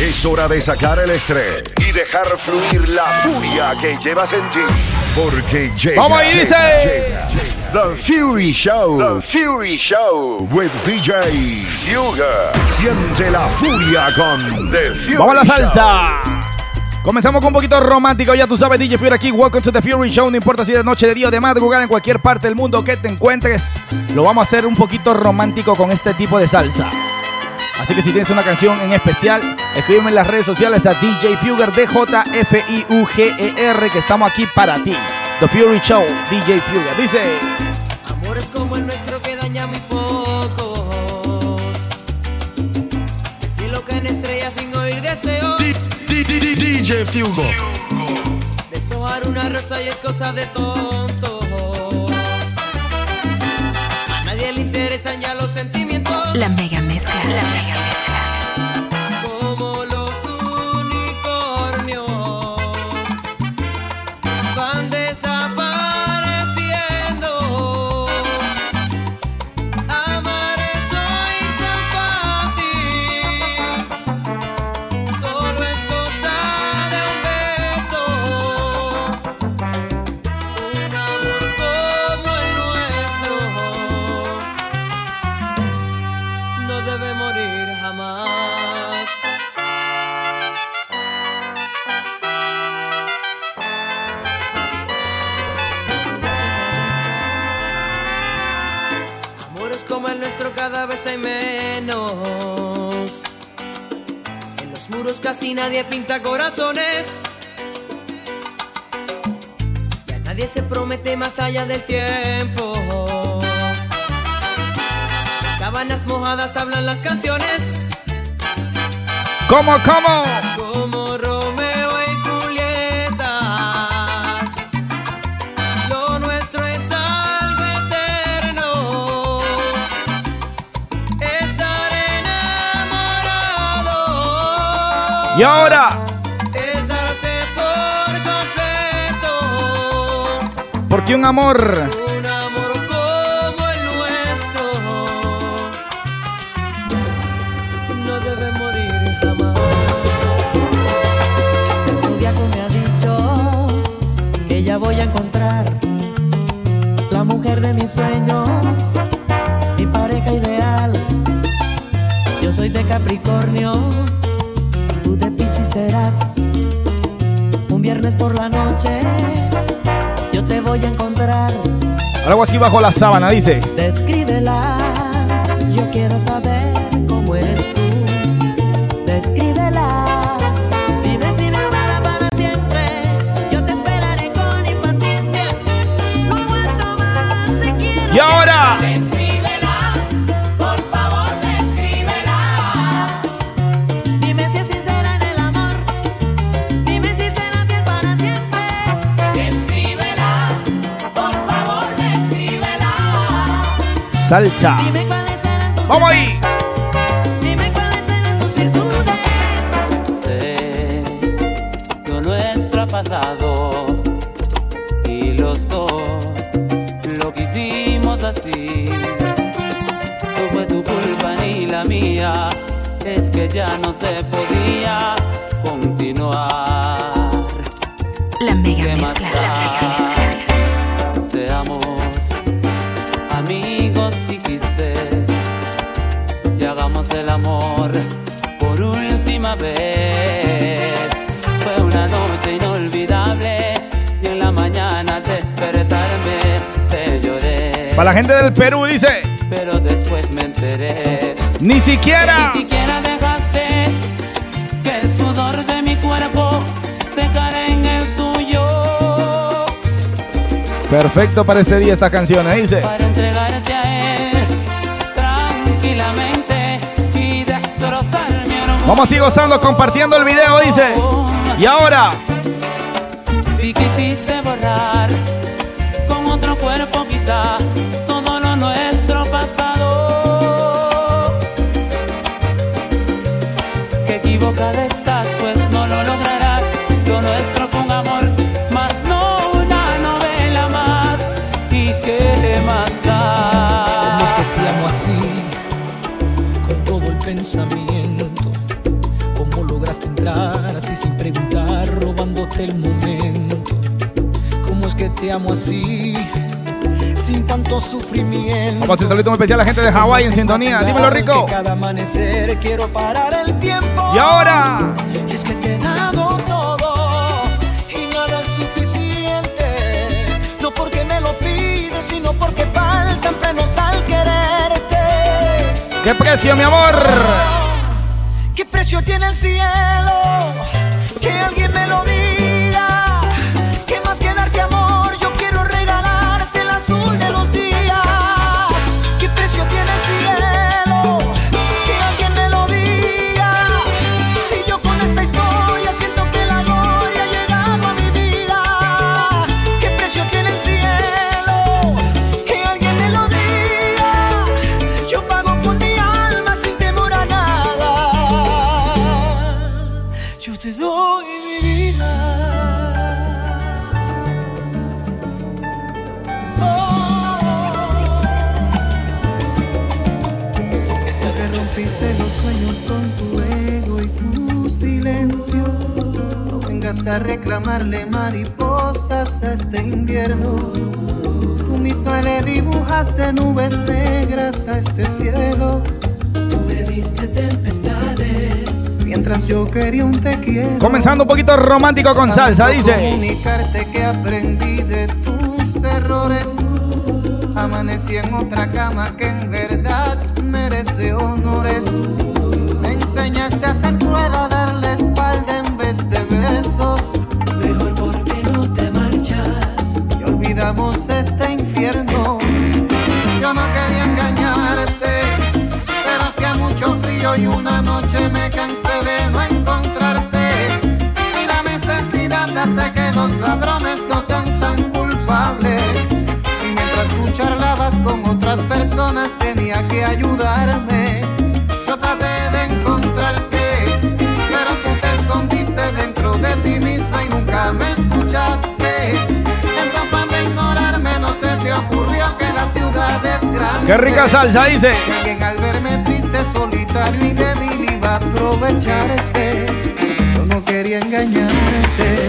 Es hora de sacar el estrés y dejar fluir la furia que llevas en ti. Porque llega. ¿Cómo ahí dice? The Fury Show. The Fury Show. With DJ Fuga. Siente la furia con The Fury Vamos a la Show. salsa. Comenzamos con un poquito romántico, ya tú sabes, DJ Fury aquí, welcome to the Fury Show, no importa si de noche, de día o de madrugada, en cualquier parte del mundo que te encuentres, lo vamos a hacer un poquito romántico con este tipo de salsa. Así que si tienes una canción en especial, escríbeme en las redes sociales a DJ Fugger, D-J-F-I-U-G-E-R, que estamos aquí para ti. The Fury Show, DJ Fugger. Dice, Amores como el nuestro que daña muy pocos. El cielo cae en estrellas sin oír deseos. DJ Fugo. Deshojar una rosa y es cosa de tontos. A nadie le interesan ya los sentimientos. La mega mezcla. La mega mezcla. Casi nadie pinta corazones. Ya nadie se promete más allá del tiempo. De sábanas mojadas hablan las canciones. ¿cómo, cómo? Y ahora, Es darse por completo. porque un amor Un amor como el nuestro. No debe morir jamás. El zodiaco me ha dicho que ya voy a encontrar la mujer de mis sueños, mi pareja ideal. Yo soy de Capricornio, serás. Un viernes por la noche, yo te voy a encontrar. algo así bajo la sábana, dice. Descríbela, yo quiero saber salsa. Dime cuáles serán sus Vamos ahí. Dime cuáles serán sus virtudes. Sé lo nuestro ha pasado y los dos lo que hicimos así. No fue tu culpa ni la mía, es que ya no se podía continuar. La mega ¿Qué más mezcla. La mega Para la gente del Perú, dice. Pero después me enteré Ni siquiera. ni siquiera dejaste que el sudor de mi cuerpo secara en el tuyo Perfecto para este día esta canción, ¿eh? dice. para entregarte a él tranquilamente y destrozar mi orgullo. Vamos a seguir gozando, compartiendo el video, dice. Y ahora, Si quisiste te amo así? Sin tanto sufrimiento. Vamos a hacer saludo especial a la gente de Hawái en sintonía. Dímelo, Rico. Que cada amanecer quiero parar el tiempo. Y ahora. Y es que te he dado todo y nada es suficiente. No porque me lo pides, sino porque faltan frenos al quererte. ¿Qué precio, mi amor? ¿Qué precio tiene el cielo? Que alguien me lo diga. A reclamarle mariposas a este invierno. Tú misma le dibujaste nubes negras a este cielo. Tú me diste tempestades. Mientras yo quería un te quiero. Comenzando un poquito romántico con salsa, dice. Comunicarte que aprendí de tus errores. Amanecí en otra cama que charlabas con otras personas tenía que ayudarme. Yo traté de encontrarte, pero tú te escondiste dentro de ti misma y nunca me escuchaste. En tu afán de ignorarme no se te ocurrió que la ciudad es grande. Qué rica salsa, dice. Alguien al verme triste, solitario y débil iba a aprovecharse. Yo no quería engañarte.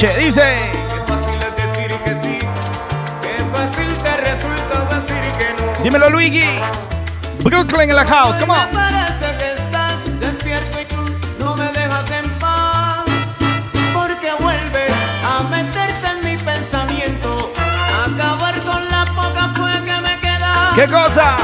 Nietzsche, dice. Qué fácil es decir que sí, qué fácil te resulta decir que no. Dímelo, Luigi. Brooklyn en la house, come Me on. parece que estás despierto y tú no me dejas en paz. Porque vuelves a meterte en mi pensamiento, a acabar con la poca fue que me queda. ¿Qué cosa?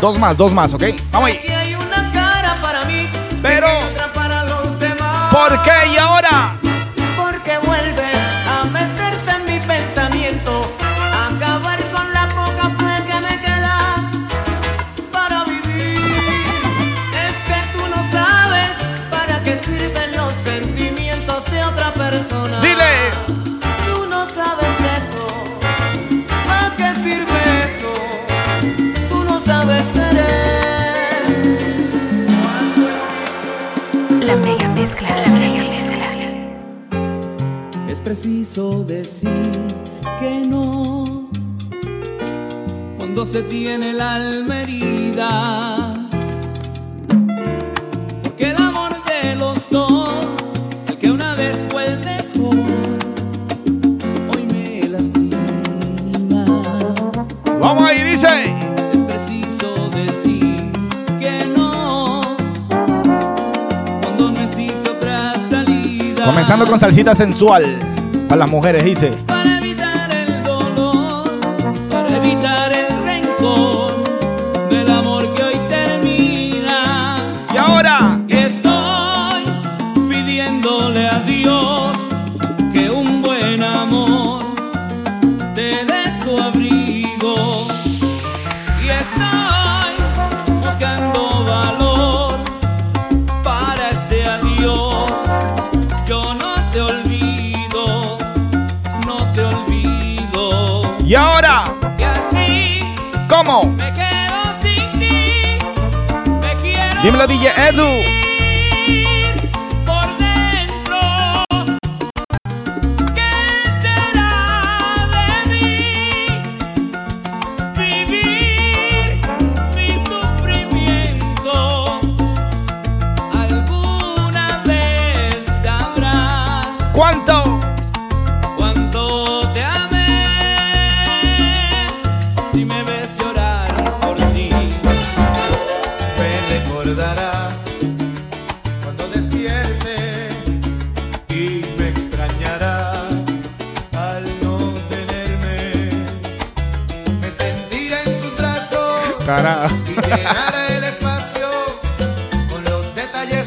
Dos más, dos más, ¿ok? Vamos ahí. Pero-. ¿Por qué? ¿Y ahora? La. Es preciso decir que no cuando se tiene el alma herida. Empezando con salsita sensual para las mujeres, dice. Para evitar el dolor, para evitar el rencor del amor que hoy termina. Y ahora y estoy pidiéndole a Dios que un buen amor 你们来 melodi.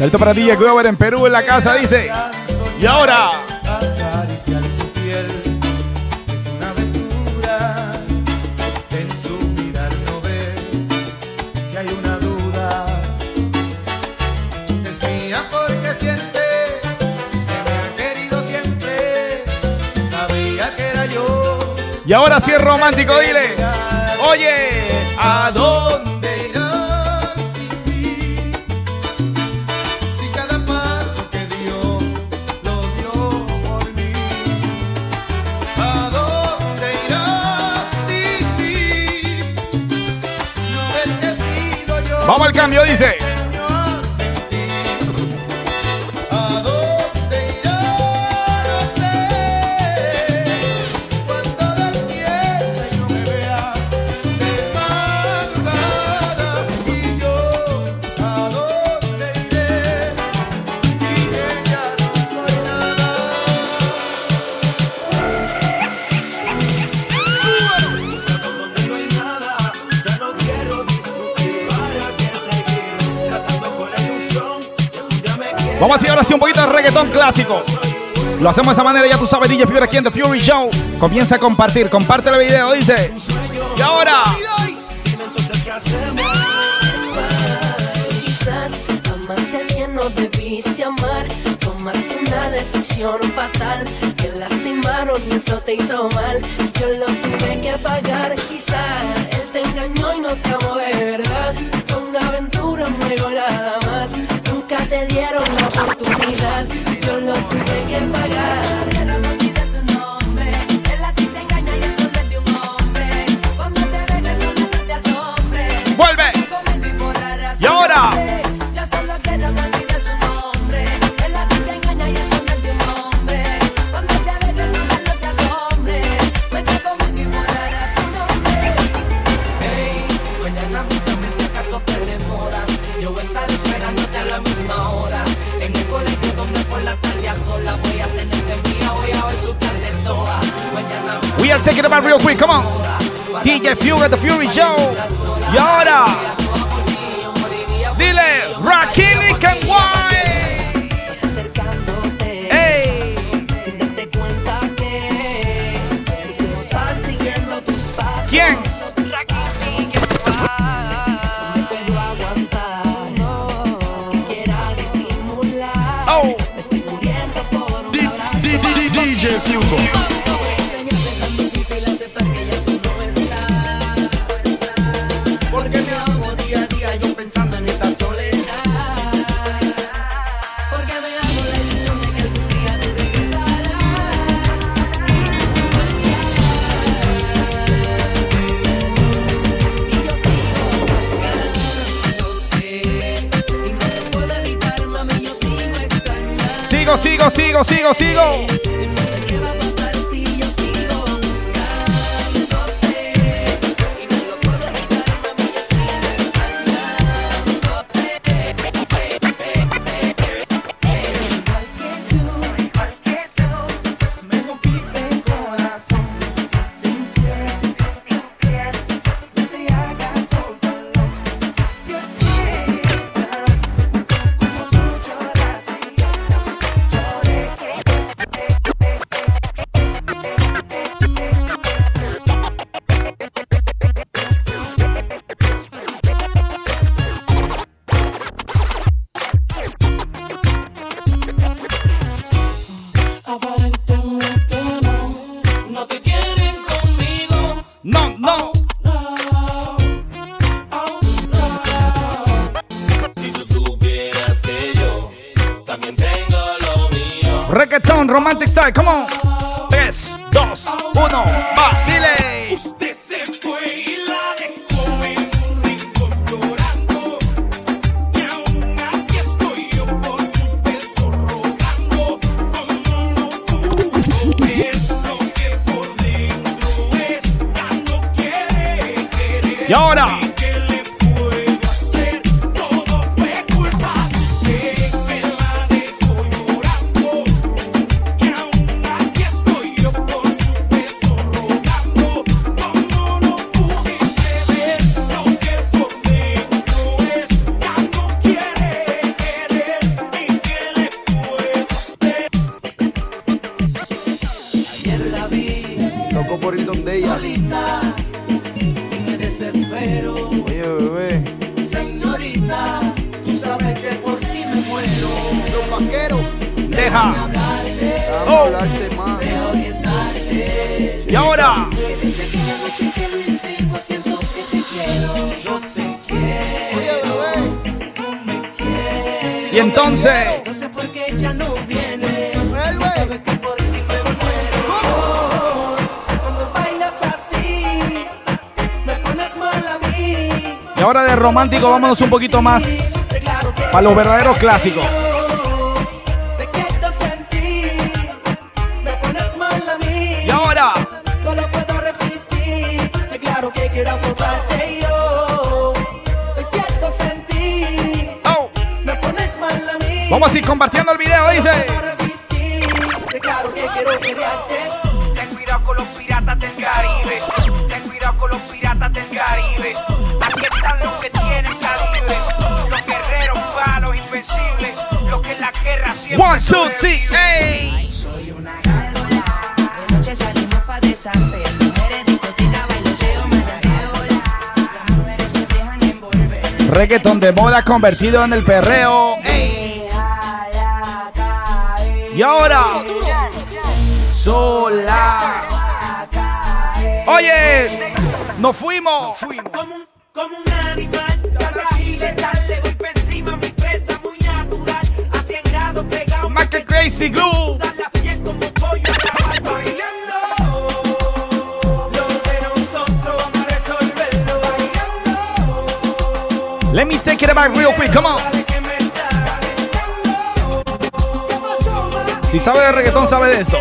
Esto para DJ Glover en Perú, en la casa, dice. Y ahora. Y ahora sí es romántico, dile. Oye, adoro. Vamos al cambio, dice. reggaetón clásico. Lo hacemos de esa manera, ya tú sabes, DJ Fury aquí en The Fury Show. Comienza a compartir, comparte el video, dice. Y ahora. Quizás amaste a quien no debiste amar. Tomaste una decisión fatal. Te lastimaron y eso te hizo mal. Yo lo tuve que pagar. Quizás él te engañó y no te amó de verdad. Fue una aventura, un juego nada más. Nunca te dieron te dejen pagar. it about real quick. Come on. DJ Fury the Fury Joe. Yoda. Dile, Rakini can why? sigo, sigo, sigo. Y entonces. Entonces, ¿por qué ella no viene? Sabe que por ti me muero. Cuando bailas así, me pones mal a mí. Y ahora de romántico, vámonos un poquito más para los verdaderos clásicos. Vamos a ir compartiendo el video, dice. que quiero. Ten cuidado con los piratas del Caribe. Ten cuidado con los piratas del Caribe. Aquí están los que tienen calibre. Los guerreros palos invencibles. Los que en la guerra siempre. One, two, three, hey. Soy una gárgola. De noche salimos pa' deshacer. Mujeres, discoteca, bailoteo, manadeo. Las mujeres se dejan envolver. Reggaeton de moda convertido en el perreo. Y ahora. Sola. Oye, nos fuimos. Como un, como un animal le voy por encima mi presa muy natural. A 100 grados pegado. Más que Crazy Glue. Let me take it back real quick, come on. Sabe de reggaetón, sabe de esto.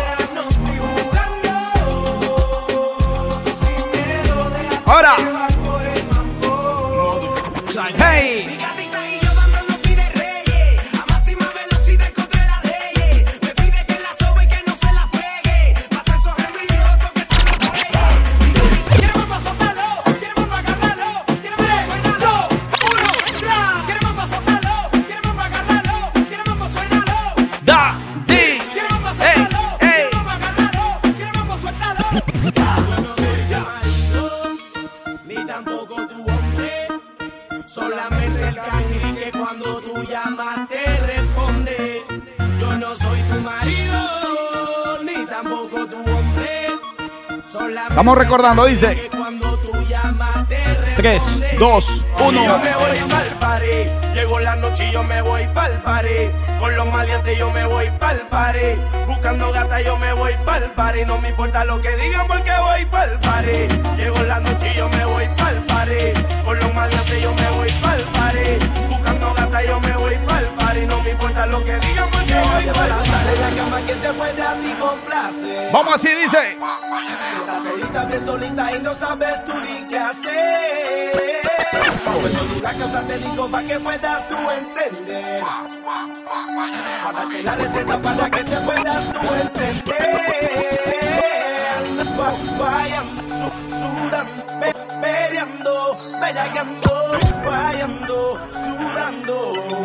Vamos recordando, dice. que cuando tú llamas te responde. 3, 2, Y 1. Yo me voy pa'l pared, llegó la noche y yo me voy pa'l pared. Con los maleantes yo me voy pa'l pared. Buscando gata yo me voy pa'l pared. No me importa lo que digan porque voy pa'l pared. Llegó la noche y yo me voy pa'l pared. Con los maleantes yo me voy pa'l pared. Buscando gata yo me voy pa'l pared. No me importa lo que digan Vamos así, dice. Estás solita, bien solita y no sabes tú ni qué hacer. Por eso una cosa te digo para que puedas tú entender. Para darte la receta para que te puedas tú entender. Vayan sudando, pe- peleando, bellaqueando, guayando, sudando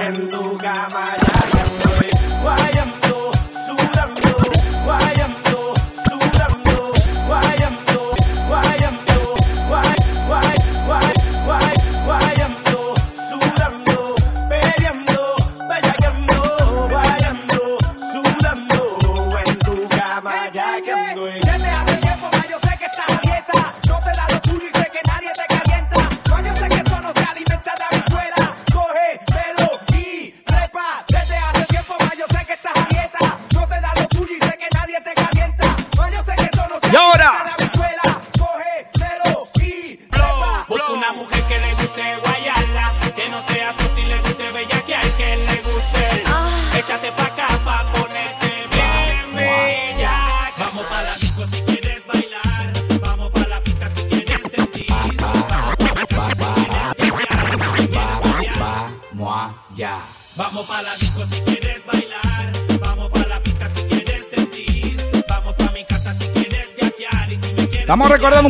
en tu cama, ya guayando,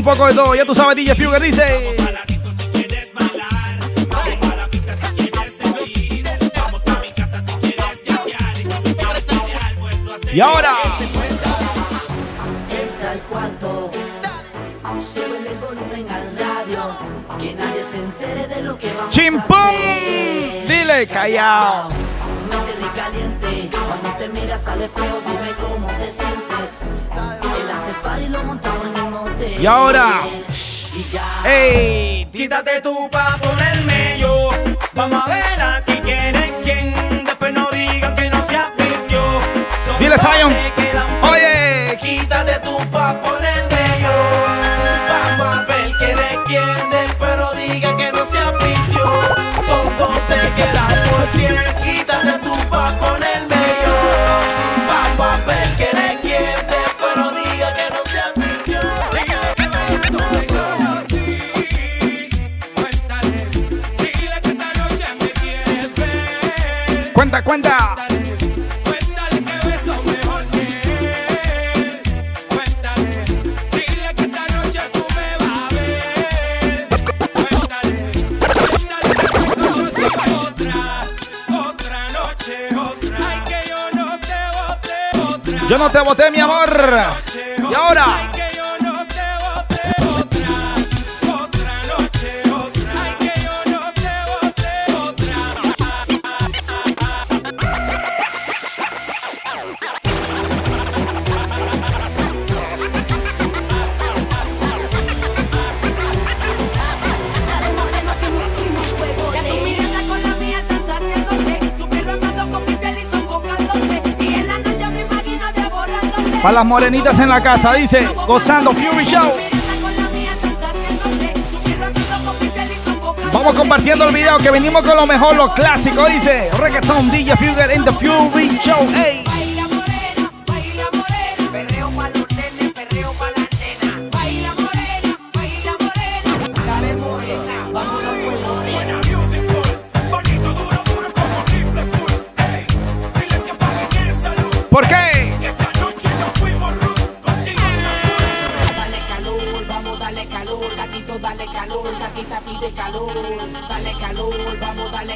poco de todo. Ya tú sabes, DJ Fugger dice. Y ahora. Entra al cuarto, sube el volumen al radio, que nadie se entere de lo que vamos a ¡Chimpum! hacer. Dile, callao. Métele caliente, cuando te miras al espejo dime cómo te sientes. El after party lo montamos en el motel. Y ahora. Y ya. ¡Ey! Quítate tú pa' ponerme yo. Vamos a ver aquí quién es quién. Después no digan que no se advirtió. Dile, Zion. Que yo no te boté otra. Yo no te boté, mi amor. Y ahora. Para las morenitas en la casa, dice. Gozando Fury Show. Vamos compartiendo el video que venimos con lo mejor, lo clásico, dice. Reggaeton DJ Fugger in the Fury Show. Ey. Perreo pa'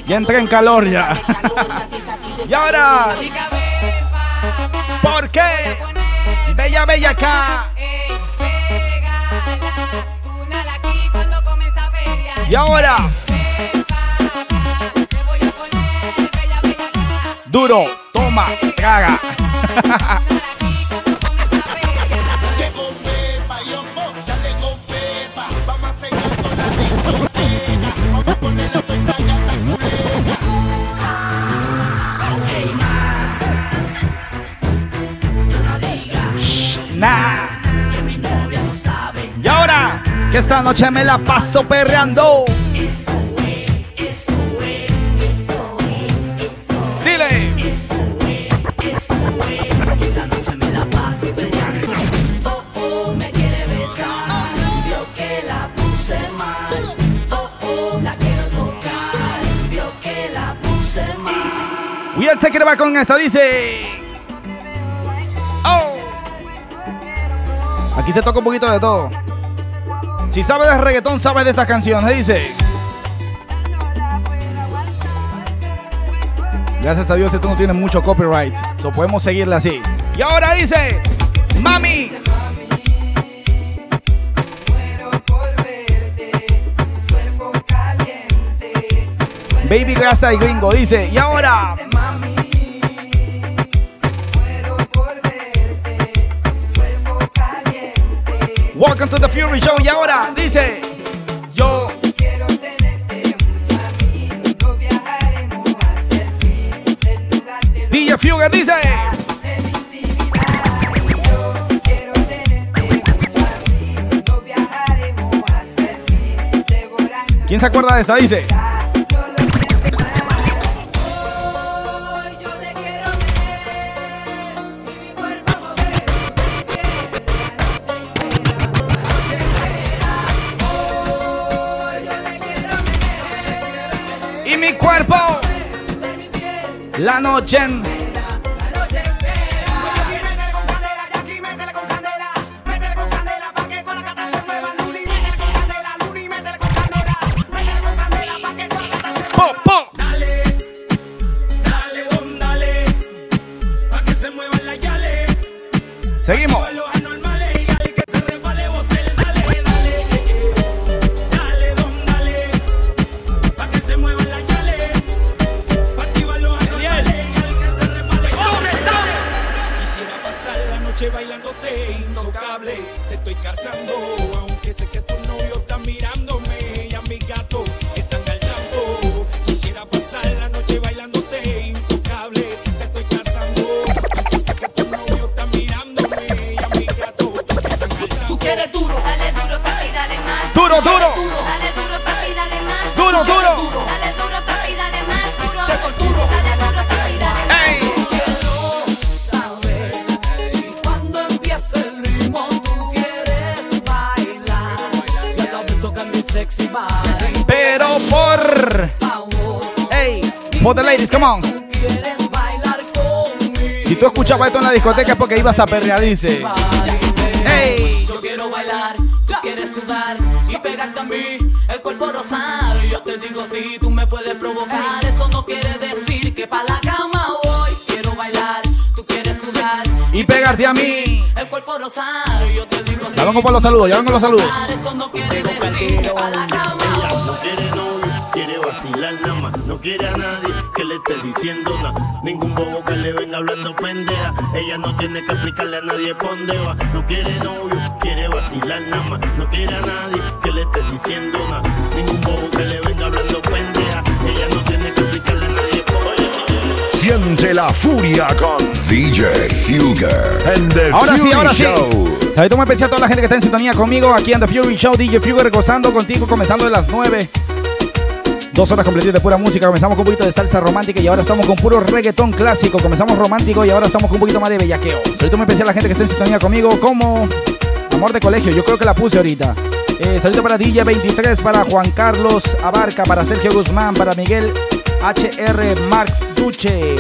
Ya entré en calor ya. y ahora. ¿Por qué? Bella, bella acá. Y ahora. Duro, toma, traga. que esta noche me la paso perreando. Dile. Oh, oh, me quiere besar, vio que la puse mal. Oh, la quiero tocar, vio que la puse mal. Taking it back con esta, dice. Oh. Aquí se toca un poquito de todo. Si sabes de reggaetón, sabes de estas canciones, dice. Gracias a Dios esto no tiene mucho copyright. So podemos seguirle así. Y ahora dice, mami. Baby Rasta y Gringo dice, y ahora. Welcome to the Fury Show. Y ahora dice, yo. DJ Fuga dice. ¿Quién se acuerda de esta? Dice. La noche. Duro, duro. Dale duro, papi, dale más. Duro, duro. Dale duro, papi, dale más. Duro. Dale duro, papi, dale más. Te mi sexy body. Pero por. Hey, for the ladies, come on. Si tú escuchabas esto en la discoteca es porque ibas a perrear, dice. Hey. Yo quiero bailar, tú quieres sudar y pegarte a mí, el cuerpo rosar. Yo te digo si tú me puedes provocar, eso no quiere decir que pa' la cama voy. Quiero bailar, tú quieres sudar Y pegarte a mí. el cuerpo rosar. Yo te digo Ya vengo por los saludos, ya vengo por los saludos. eso no quiere decir que pa' la cama No quiere a nadie que le esté diciendo nada. Ningún bobo que le venga hablando pendeja. Ella no tiene que explicarle a nadie dónde va. No quiere novio, quiere vacilar nada más. No quiere a nadie que le esté diciendo nada. Ningún bobo que le venga hablando pendeja. Ella no tiene que explicarle a nadie Siente la furia con DJ Fugger and the Ahora sí, Fury ahora sí. Show. Saludos muy especial a toda la gente que está en sintonía conmigo aquí en The Fury Show. DJ Fury gozando contigo, comenzando de las 9. Dos horas completitas de pura música. Comenzamos con un poquito de salsa romántica y ahora estamos con puro reggaetón clásico. Comenzamos romántico y ahora estamos con un poquito más de bellaqueo. Saludos muy especial a la gente que está en sintonía conmigo como Amor de Colegio. Yo creo que la puse ahorita. Eh, para DJ 23, para Juan Carlos Abarca, para Sergio Guzmán, para Miguel HR Marx Duche,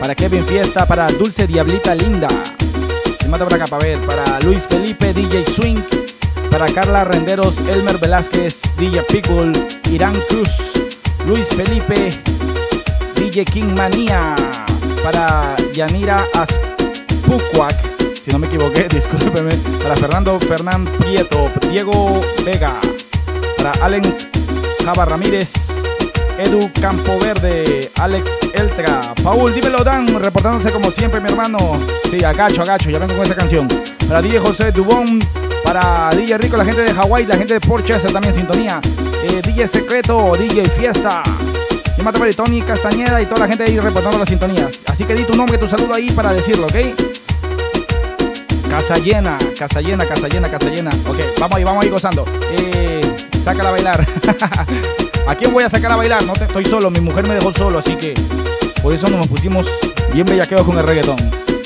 para Kevin Fiesta, para Dulce Diablita Linda. Se mata por acá para ver. Para Luis Felipe, DJ Swing. Para Carla Renderos, Elmer Velázquez, DJ Pitbull, Irán Cruz, Luis Felipe, DJ King Manía. Para Yanira Aspucuac, si no me equivoqué, discúlpeme. Para Fernando Fernán Prieto, Diego Vega. Para Alex Java Ramírez, Edu Campoverde, Alex Eltra, Paul, dímelo Dan, reportándose como siempre mi hermano. Sí, agacho, agacho, ya vengo con esa canción. Para DJ José Dubón, para DJ Rico, la gente de Hawái, la gente de Port Chester también sintonía. Eh, DJ Secreto, DJ Fiesta. Y mata para Tony Castañeda y toda la gente ahí reportando las sintonías. Así que di tu nombre, tu saludo ahí para decirlo, ¿ok? Casa llena, casa llena, casa llena, casa llena. Ok, vamos ahí, vamos ahí gozando. Eh, sácala a bailar. ¿A quién voy a sacar a bailar? No te- estoy solo, mi mujer me dejó solo, así que por eso nos pusimos bien bellaqueos con el reggaetón.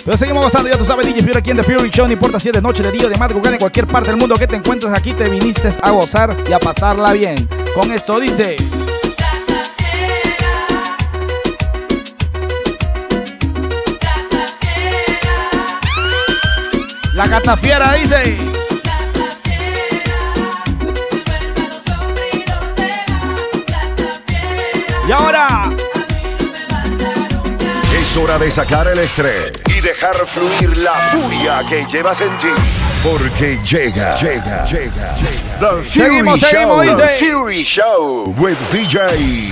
Pero seguimos gozando, ya tú sabes, DJ Fury aquí en The Fury Show. No importa si es de noche, de día, de madrugada, en cualquier parte del mundo que te encuentres aquí, te viniste a gozar y a pasarla bien. Con esto dice. La catafiera dice. Y ahora. Es hora de sacar el estrés dejar fluir la furia que llevas en ti. Porque llega, llega, llega. The Fury Seguimos, Show. seguimos, dice. The Fury Show with DJ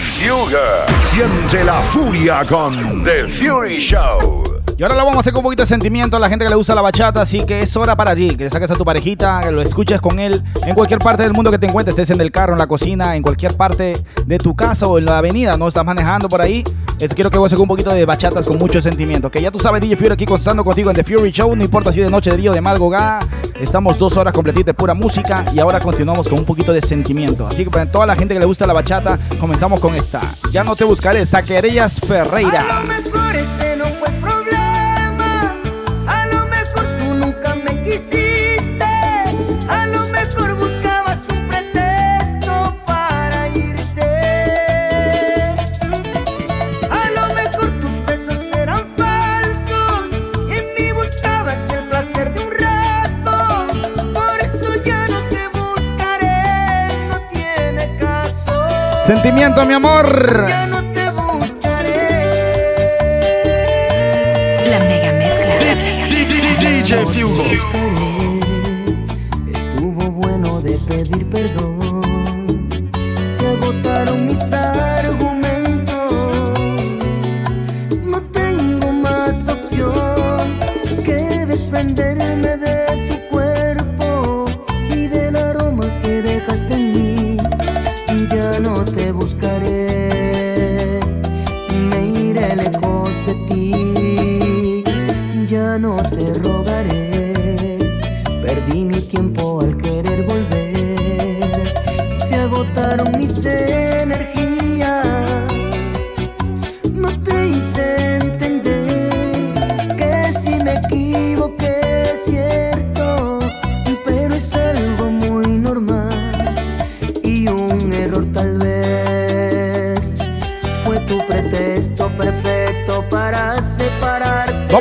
Fugger. Siente la furia con The Fury Show. Y ahora lo vamos a hacer con un poquito de sentimiento a la gente que le gusta la bachata, así que es hora para ti, que le saques a tu parejita, que lo escuches con él en cualquier parte del mundo que te encuentres, estés en el carro, en la cocina, en cualquier parte de tu casa o en la avenida, no estás manejando por ahí. Quiero que con un poquito de bachatas con mucho sentimiento. Que ya tú sabes, DJ Fury aquí constando contigo en The Fury Show, no importa si de noche, de día o de madrugada, estamos dos horas completitas de pura música y ahora continuamos con un poquito de sentimiento. Así que para toda la gente que le gusta la bachata, comenzamos con esta. Ya no te buscaré, Saquerillas Ferreira. Sentimiento, mi amor. Ya no te buscaré. La mega mezcla. La mega mezcla. DJ Fuel.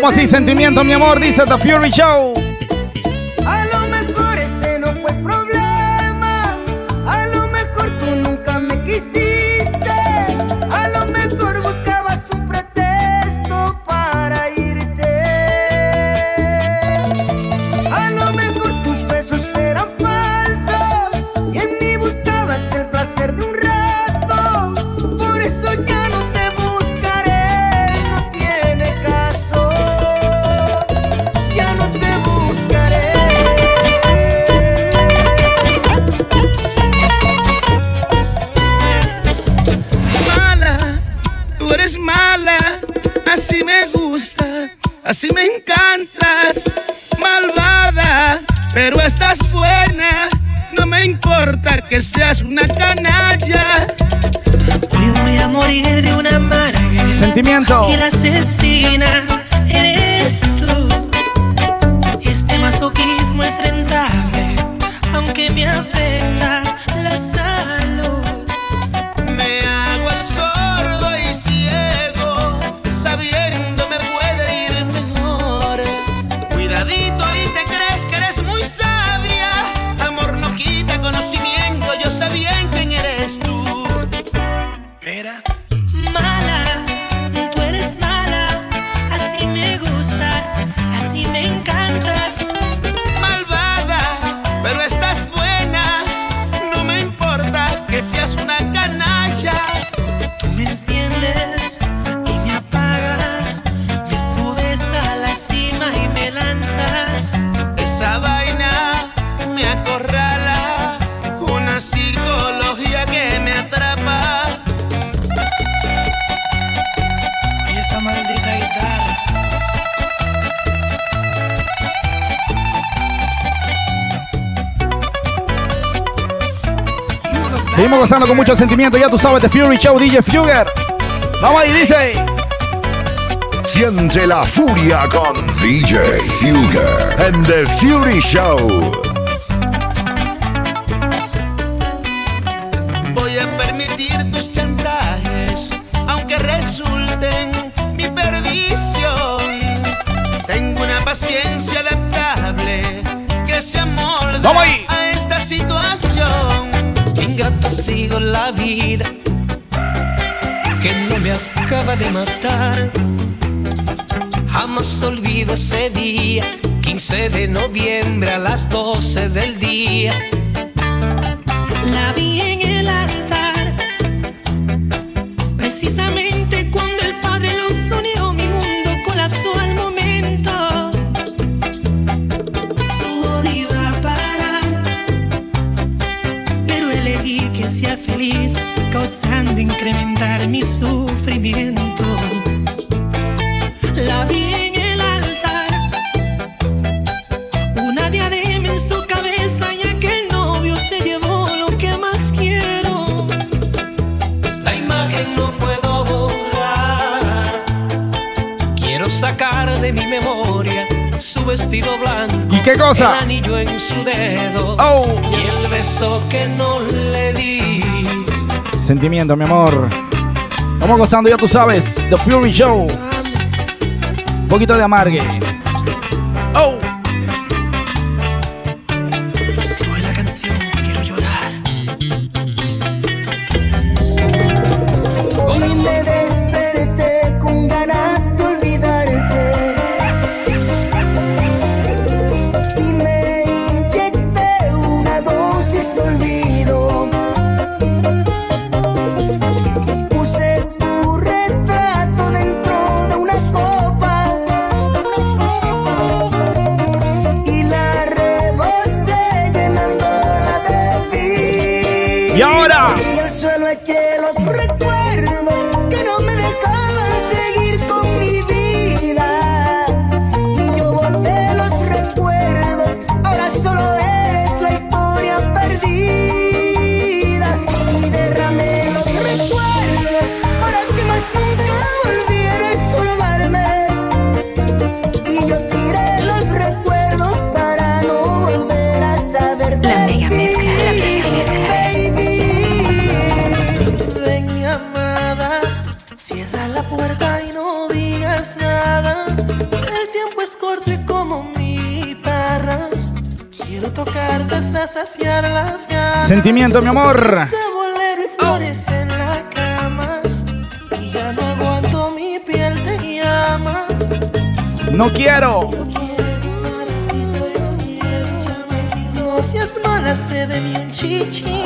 así, sentimiento, mi amor, dice The Fury Show. Así me encantas, malvada, pero estás buena. No me importa que seas una canalla. Hoy voy a morir de una amarga. Sentimiento. pasando con mucho sentimiento. Ya tú sabes, The Fury Show, DJ Fugger. Vamos ahí, dice. Siente la furia con DJ Fugger en The Fury Show. una su dedo oh. y el beso que no le di. Sentimiento, mi amor. Vamos gozando, ya tú sabes. The Fury Show. Un poquito de amargue. Sentimiento, mi amor. No quiero. No seas mala, sé de mi un chichi.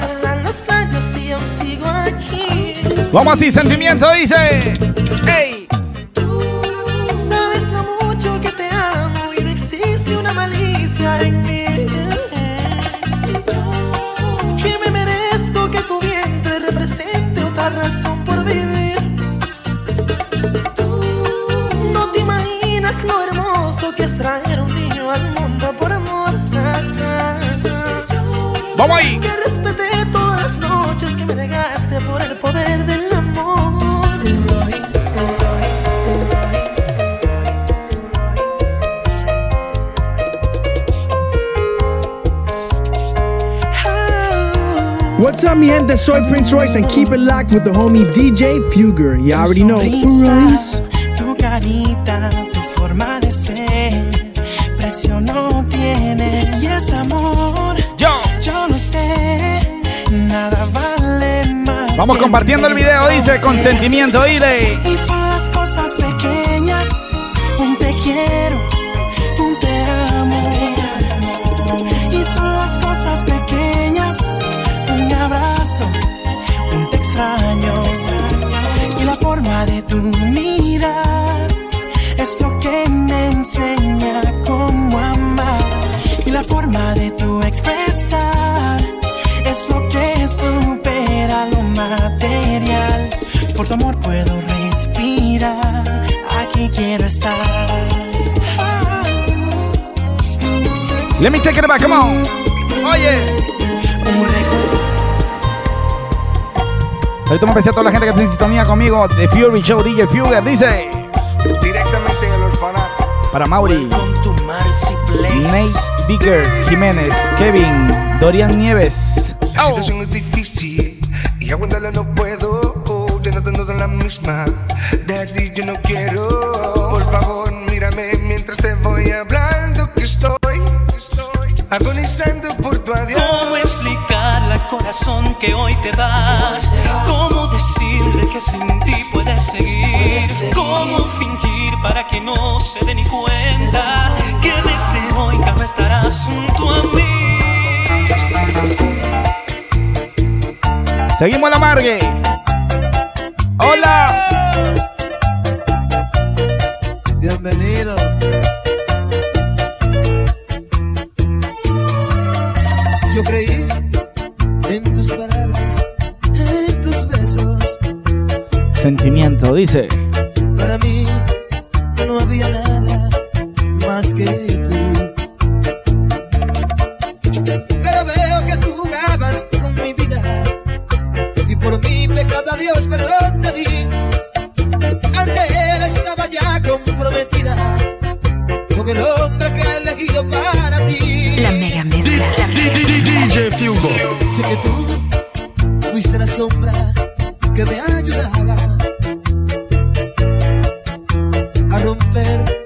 Pasan los años y aún sigo aquí. Vamos así, sentimiento, dice. Soy Prince Royce and keep it locked with the homie DJ Fugger. You already know. Royce. Tu carita, tu forma de ser, precio no tiene y es amor. Yo, yo no sé, nada vale más. Vamos compartiendo el video, dice, con beso. sentimiento, dile. Let me take it back, come on. Oye. Ahorita me empecé a toda la gente que está en sintonía conmigo de Fury Show DJ Fugger. Dice Directamente en el orfanato. para Mauri, Nate Vickers, Jiménez, Kevin, Dorian Nieves. La situación es difícil Seguimos la Margue. Hola. Bienvenido. Yo creí en tus palabras, en tus besos. Sentimiento, dice.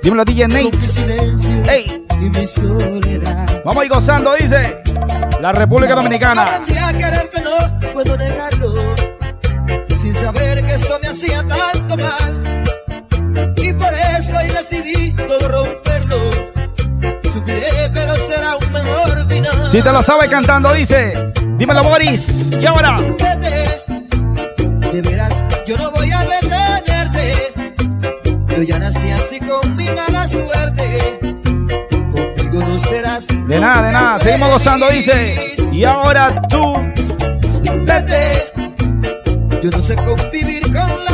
Dímelo, DJ Nate. silencio Ey. y mi soledad. Vamos a ir gozando, dice. La República Dominicana. Aprendí a quererte, no puedo negarlo, sin saber que esto me hacía tanto mal. Y por eso hoy decidí todo romperlo. Sufriré, pero será un mejor final. Si te lo sabes cantando, dice. Dímelo, Boris. Y ahora. De nada, de nada. Seguimos gozando, dice. Y ahora tú. Vete, yo no sé convivir con la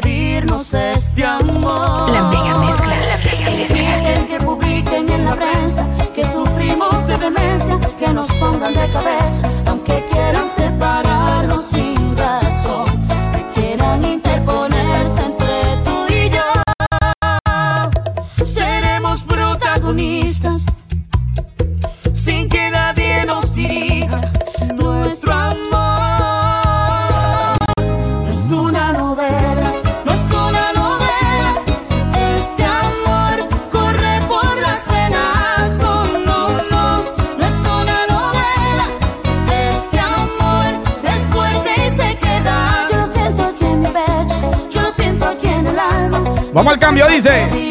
pedirnos este amor. La mega mezcla, la mega mezcla. Que publiquen en la prensa que sufrimos de demencia, que nos pongan de cabeza Easy.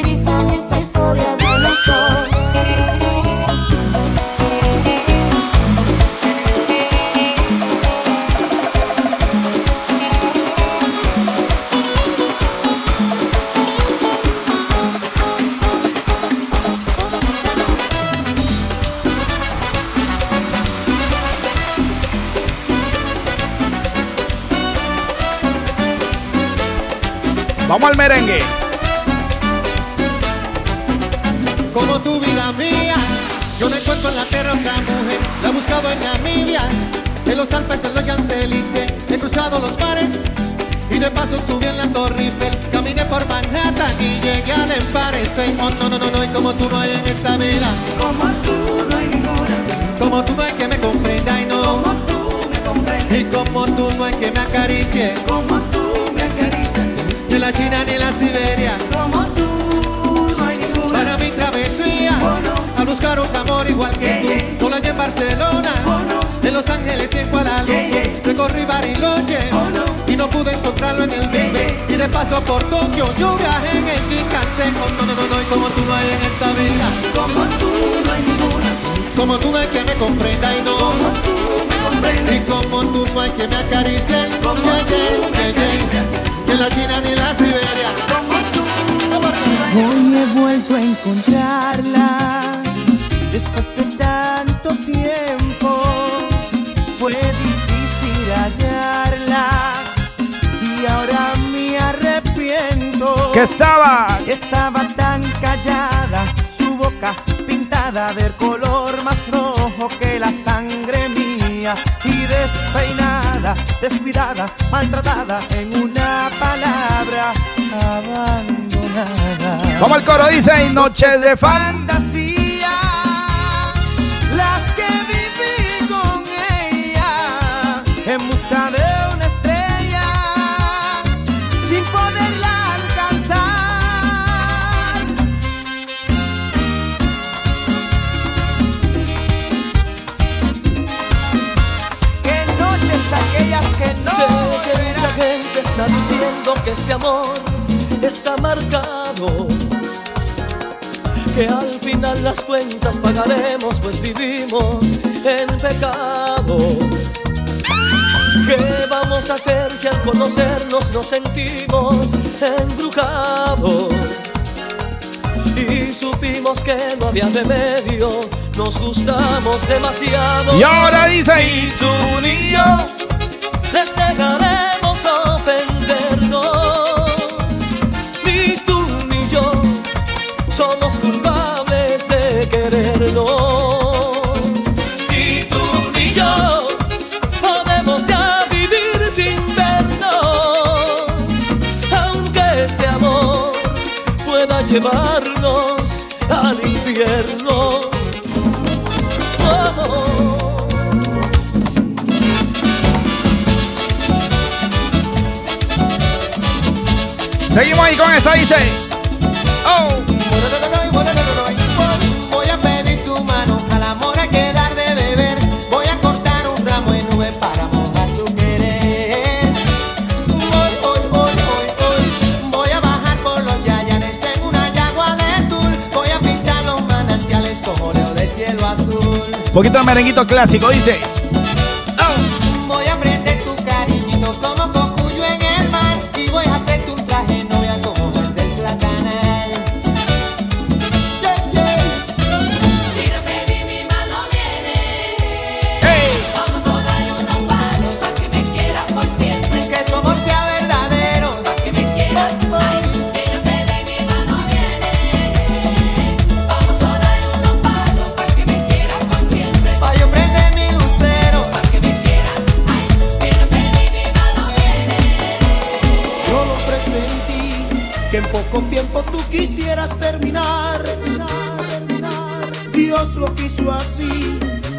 de fan. cuentas pagaremos, pues vivimos en pecado. ¿Qué vamos a hacer si al conocernos nos sentimos embrujados? Y supimos que no había remedio, nos gustamos demasiado. Y ahora dice: Y tú ni yo les dejaré llevarnos al infierno. Seguimos ahí con esa, dice. Poquito de merenguito clásico, dice.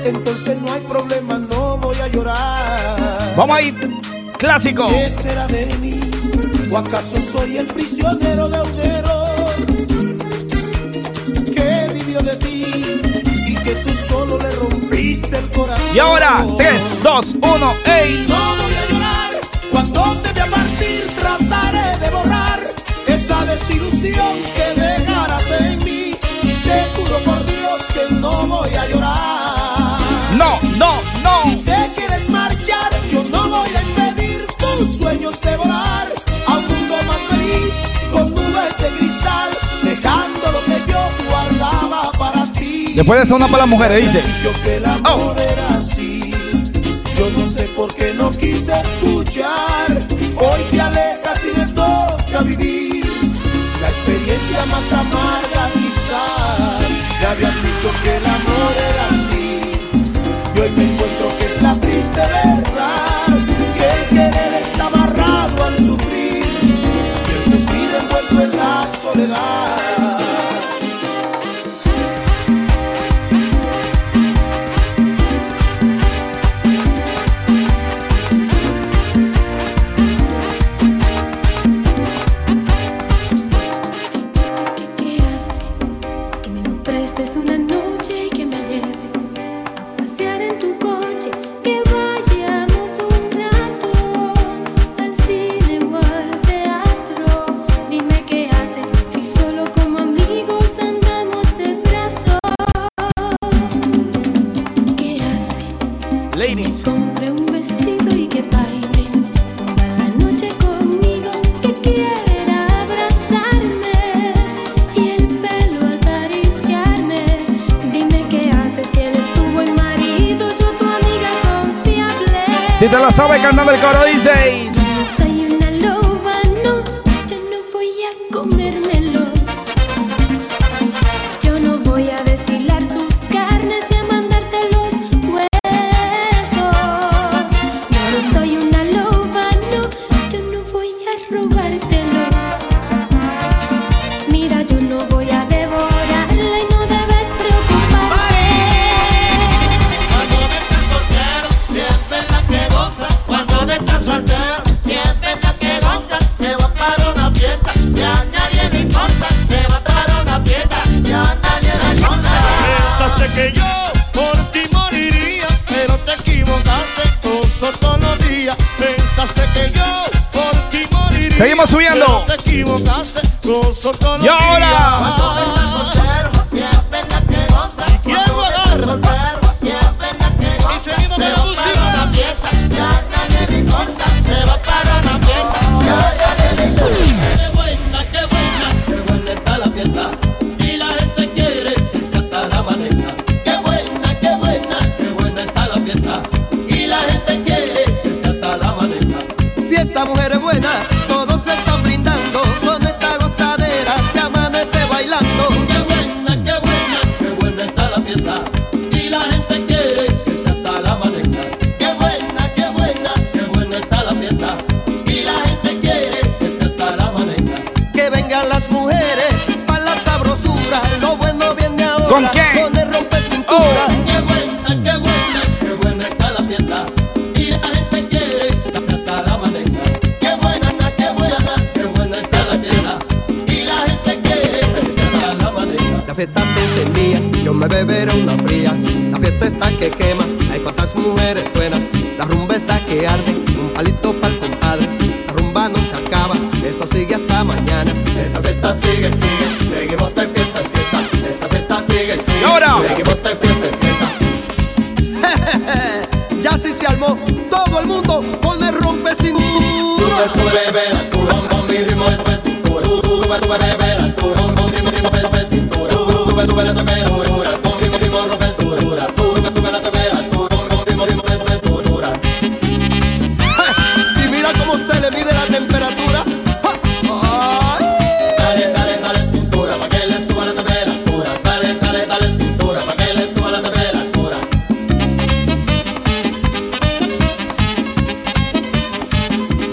entonces no hay problema, no voy a llorar. Vamos ahí, clásico. ¿Qué será de mí? ¿O acaso soy el prisionero de deudero que vivió de ti y que tú solo le rompiste el corazón? Y ahora, 3, 2, 1, ¡ey! sueños de volar a un mundo más feliz con nubes de cristal, dejando lo que yo guardaba para ti. Después de eso, una para las mujeres, dice. Yo que el amor oh. era así. Yo no sé por qué no quise escuchar. Hoy te alejas y me toca vivir la experiencia más amarga, quizás. Te habían dicho que el amor era así. Y hoy me encuentro que es la triste verdad.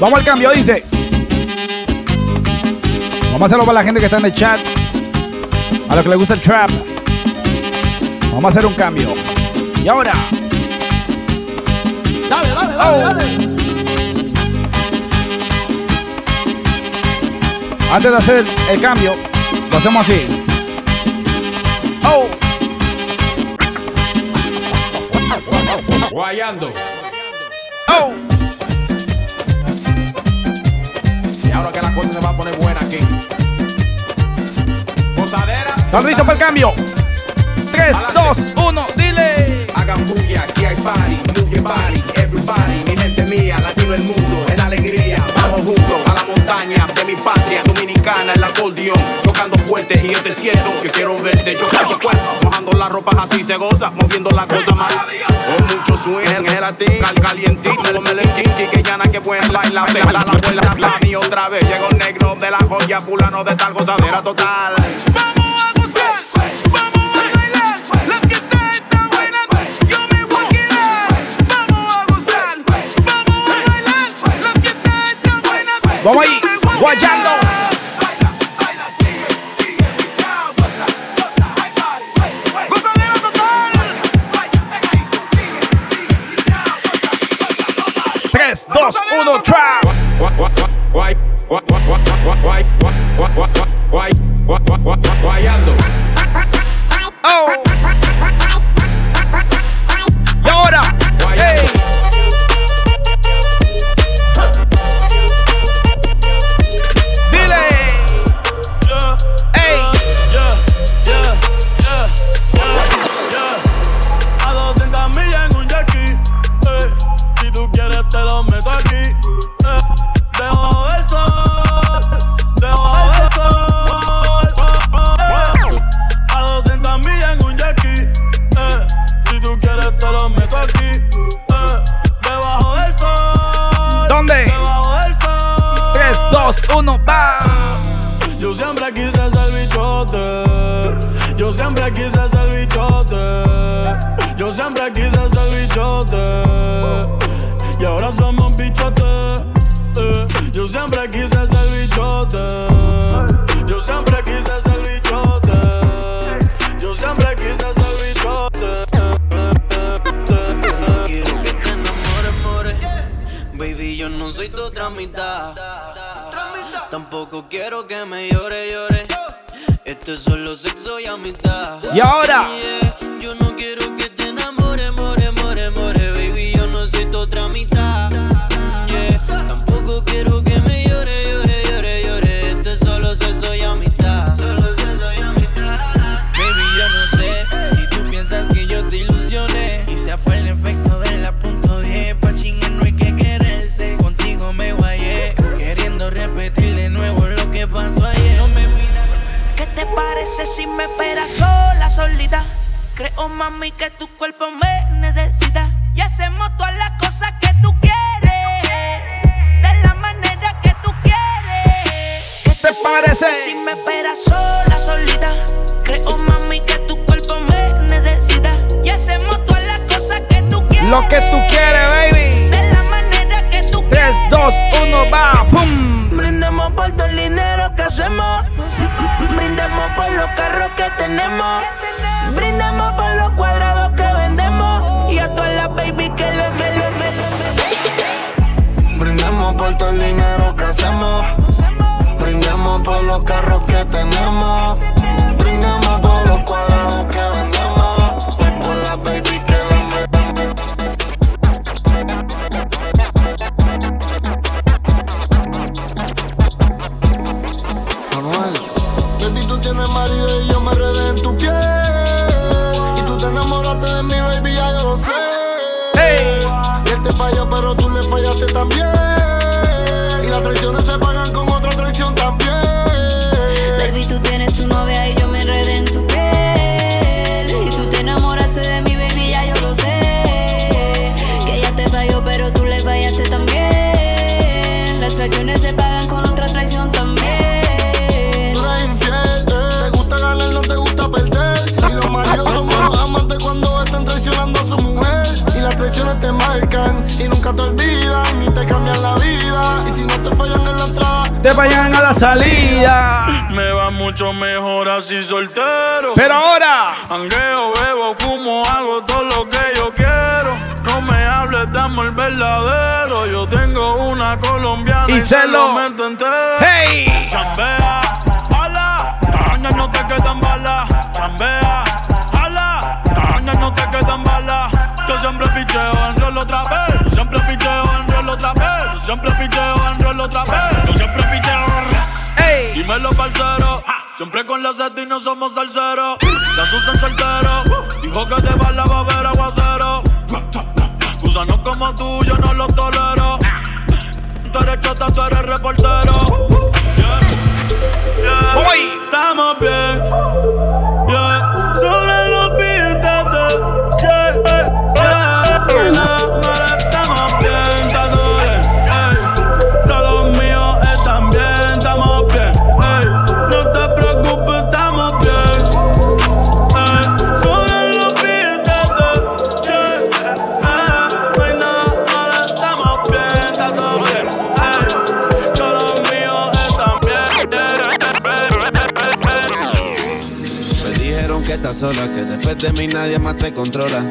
Vamos al cambio, dice. Vamos a hacerlo para la gente que está en el chat. A los que les gusta el trap. Vamos a hacer un cambio. Y ahora. Dale, dale, dale, dale. Antes de hacer el cambio, lo hacemos así. Oh. Guayando. Aquí. Posadera. ¿Están listos para el cambio? 3, 2, 1, dile. Hagan bulla, aquí hay party, move your body, everybody, mi gente mía, latino el mundo, en alegría, vamos juntos a la montaña de mi patria dominicana, el acordeón, tocando fuerte y yo te siento que quiero verte. Chocar tu cuerpo, mojando las ropas así se goza, moviendo la cosa más, con mucho swing, ti, cal calientito, el kinky, que llana que buena baila, la la abuela, la y otra vez, llegó el negro de la joya, fulano de tal gozadera total. Vamos ahí, guayando. Dos, uno, trap. Oh. Quiero que me llore, llore. Esto es solo sexo Creo, mami, que tu cuerpo me necesita. Y hacemos todas las cosas que tú quieres. De la manera que tú quieres. ¿Qué te parece? Si me esperas sola, solita. Creo, mami, que tu cuerpo me necesita. Y hacemos todas las cosas que tú quieres. Lo que tú quieres, baby. De la manera que tú 3, 2, 1, va. ¡Pum! Brindemos por todo el dinero que hacemos. Brindemos por los carros que tenemos. Brindemos por los cuadrados que vendemos y a todas las baby que le ven. Brindemos por todo el dinero que hacemos. Brindemos por los carros que tenemos. Brindemos por los cuadrados que vendemos. También. Y nunca te olvidan ni te cambian la vida. Y si no te fallan en la entrada, Te vayan a la salida. Me va mucho mejor así soltero. Pero ahora. Hangueo, bebo, fumo, hago todo lo que yo quiero. No me hables de amor verdadero. Yo tengo una colombiana Y y, se lo- meto entero. ¡Hey! Chambea, ala, cañas no te quedan balas. Chambea, ala, cañas no te quedan balas. Yo siempre picheo en rol otra vez. Siempre picheo en rol otra vez. Yo siempre picheo en rol otra vez. Yo siempre picheo. ¡Ey! Dímelo, parcero. Siempre con la seta y no somos salseros. La Susan soltero. Dijo que bala va a haber aguacero. Gusanos como tú, yo no los tolero. Tú eres chota, tú eres reportero. Yeah. Estamos bien. Sola, que después de mí nadie más te controla.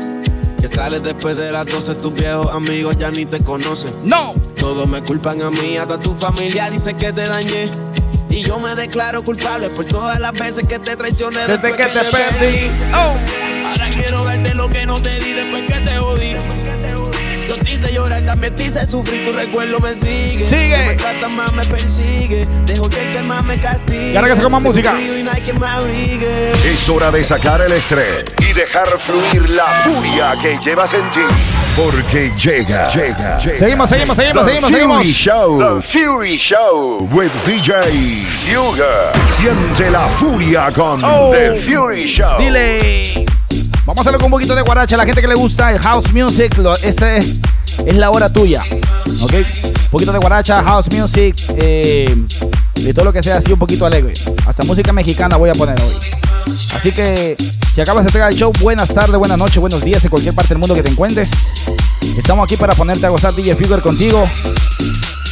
Que sales después de las 12, tus viejos amigos ya ni te conocen. No. Todos me culpan a mí, hasta tu familia dice que te dañé. Y yo me declaro culpable por todas las veces que te traicioné. Desde que te perdí. Oh. Ahora quiero darte lo que no te di después que hice llorar, también te hice sufrir, tu recuerdo me sigue. Sigue. No me trata más, me persigue. Dejo que el que más me castigue. Y ahora que se coma música. frío Y no hay quien me abrigue. Es hora de sacar el estrés y dejar fluir la furia que llevas en ti. Porque llega, llega, llega. Seguimos, seguimos, seguimos, The seguimos, Fury seguimos. Show. The Fury Show with DJ Fuga. Siente la furia con Oh. The Fury Show. Dile. Vamos a hacerlo con un poquito de guaracha. A la gente que le gusta el house music, lo- este es la hora tuya. ¿Ok? Un poquito de guaracha, house music, eh, de todo lo que sea así un poquito alegre. Hasta música mexicana voy a poner hoy. Así que si acabas de entregar el show, buenas tardes, buenas noches, buenos días en cualquier parte del mundo que te encuentres. Estamos aquí para ponerte a gozar DJ Fugger contigo.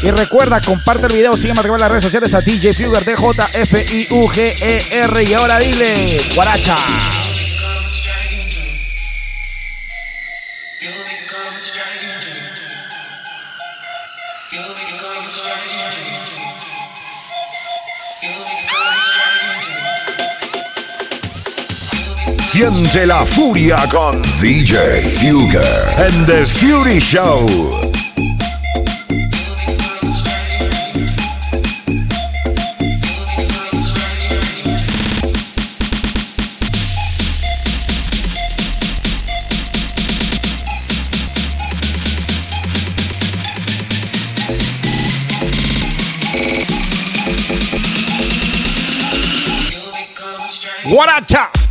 Y recuerda, comparte el video, sígueme a través de las redes sociales a DJ Fugger, D-J-F-I-U-G-E-R. Y ahora dile, guaracha. Siente la furia con DJ Fuga and The Fury Show. Guaracha. música!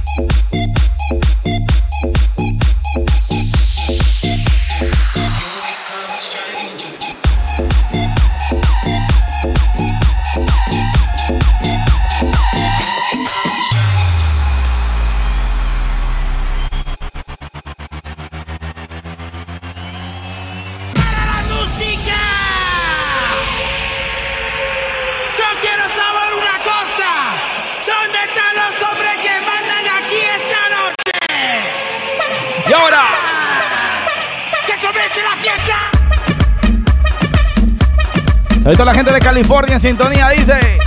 Saludito a la gente de California en sintonía, dice.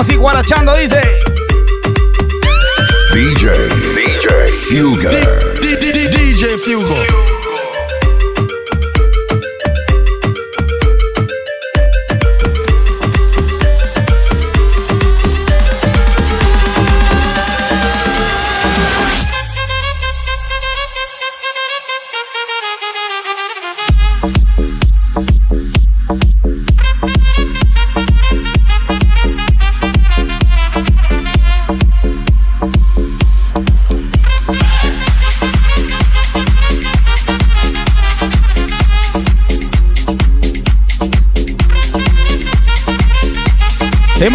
Así guarachando, dice. DJ, DJ, Fugger. DJ Fugo.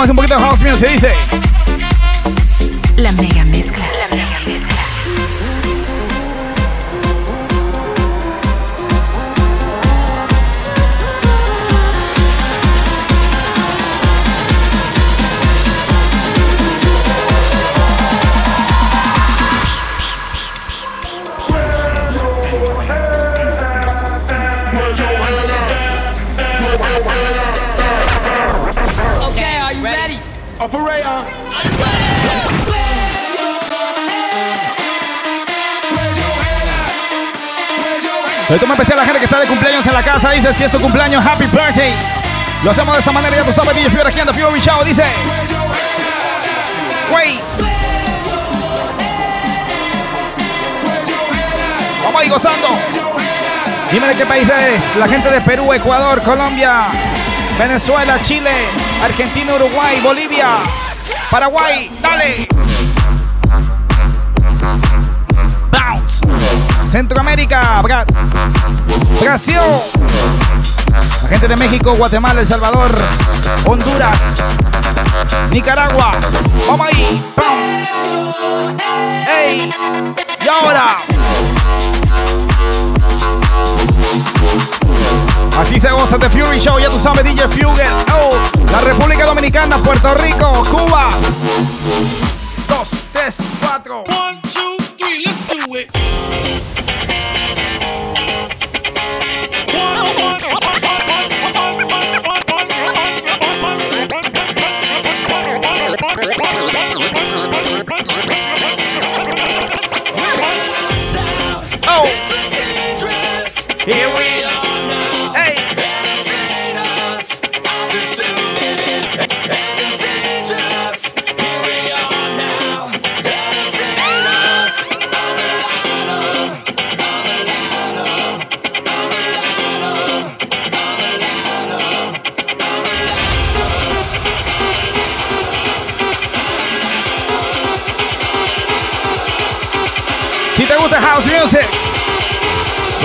Seguimos un poquito de house music, cumpleaños en la casa. Dice, si es su cumpleaños, happy birthday. Lo hacemos de esta manera, ya tú sabes, DJ Fiore aquí The Fury Show. Dice, wey. Vamos ahí gozando. Dime de qué país es. La gente de Perú, Ecuador, Colombia, Venezuela, Chile, Argentina, Uruguay, Bolivia, Paraguay. Dale. Bounce. Centroamérica, Brasil. La gente de México, Guatemala, El Salvador, Honduras, Nicaragua. Vamos ahí. ¡Pam! ¡Ey! Y ahora. Así se goza de Fury Show, ya tú sabes, DJ Fugger. Oh, la República Dominicana, Puerto Rico, Cuba. Dos, tres, cuatro.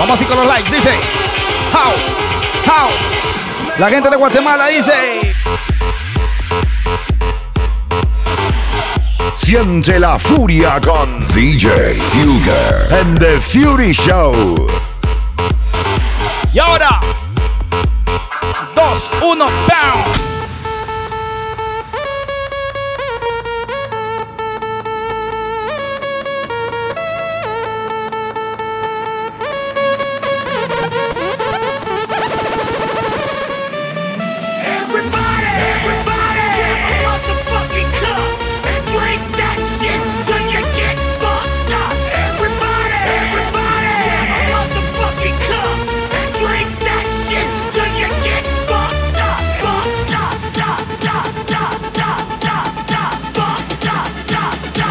Vamos así con los likes. Dice house, house. La gente de Guatemala dice. Siente la furia con DJ Fugger en The Fury Show. Y ahora, dos, uno, down.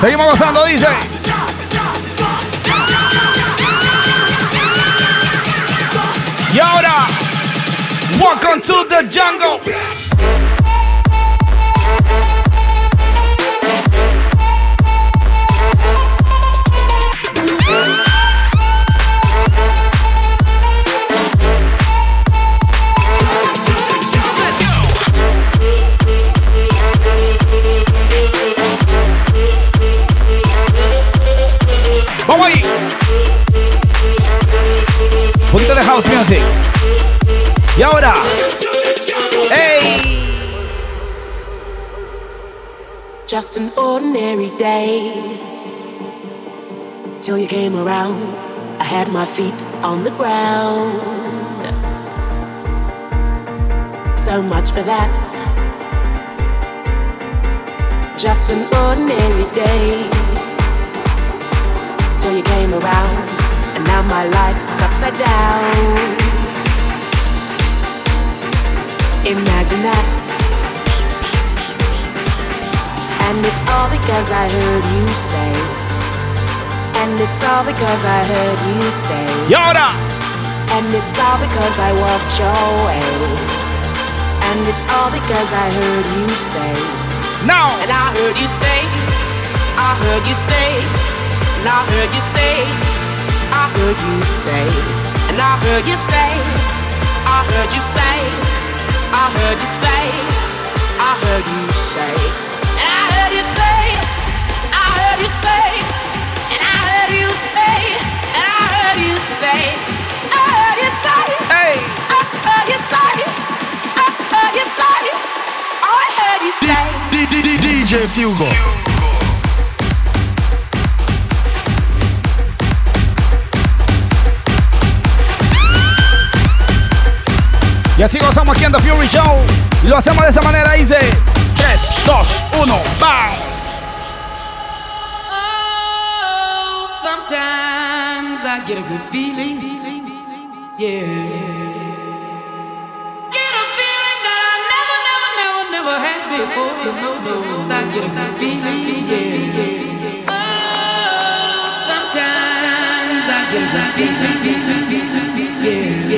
Seguimos gozando, dice. Y ahora, welcome to the jungle. House music. Y ahora. ¡Ey! Just an ordinary day. Till you came around, I had my feet on the ground. So much for that. Just an ordinary day. Till you came around, now my life's upside down. Imagine that. And it's all because I heard you say. And it's all because I heard you say. Yoda! And it's all because I walked your way. And it's all because I heard you say. Now! And I heard you say. I heard you say. And I heard you say. Heard you say. And I heard you say. I heard you say. I heard you say. I heard you say. And I heard you say. I heard you say. And I heard you say. And I heard you say. I heard you say. Hey. I heard you say. I heard you say. I heard you say. DJ Fugo. Y así gozamos aquí en The Fury Show. Y lo hacemos de esa manera. Dice 3, 2, 1, ¡bam! Oh, sometimes I get a good feeling. Yeah. Get a feeling that I never, never, never, never had before. No, no, I get a good feeling. Yeah. Oh, sometimes I get a good feeling. Yeah.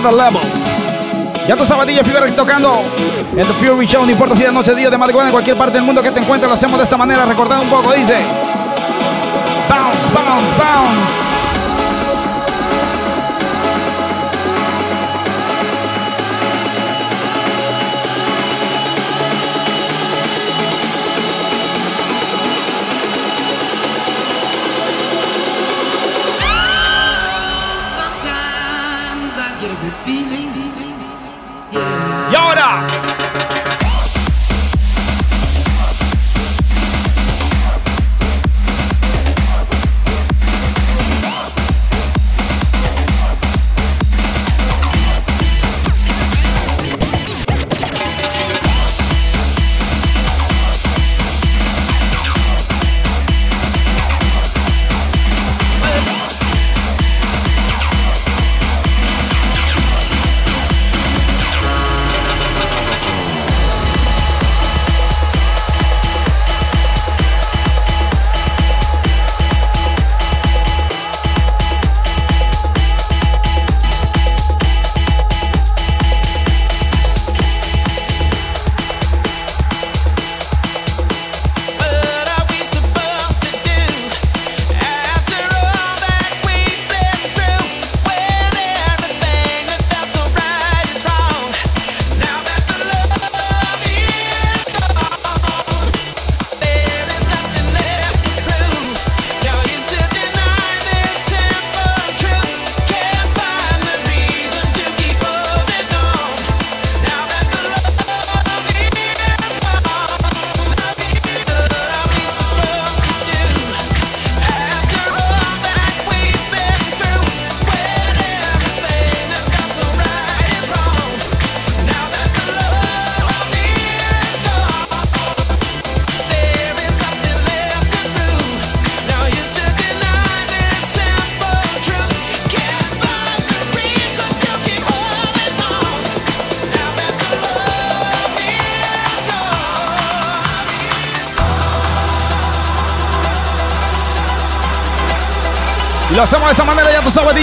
De levels. Ya tú sabes, DJ aquí tocando en The Fury Show. No importa si de noche, día, de madrugada, en cualquier parte del mundo que te encuentres, lo hacemos de esta manera. Recordando un poco, dice: Bounce, bounce, bounce.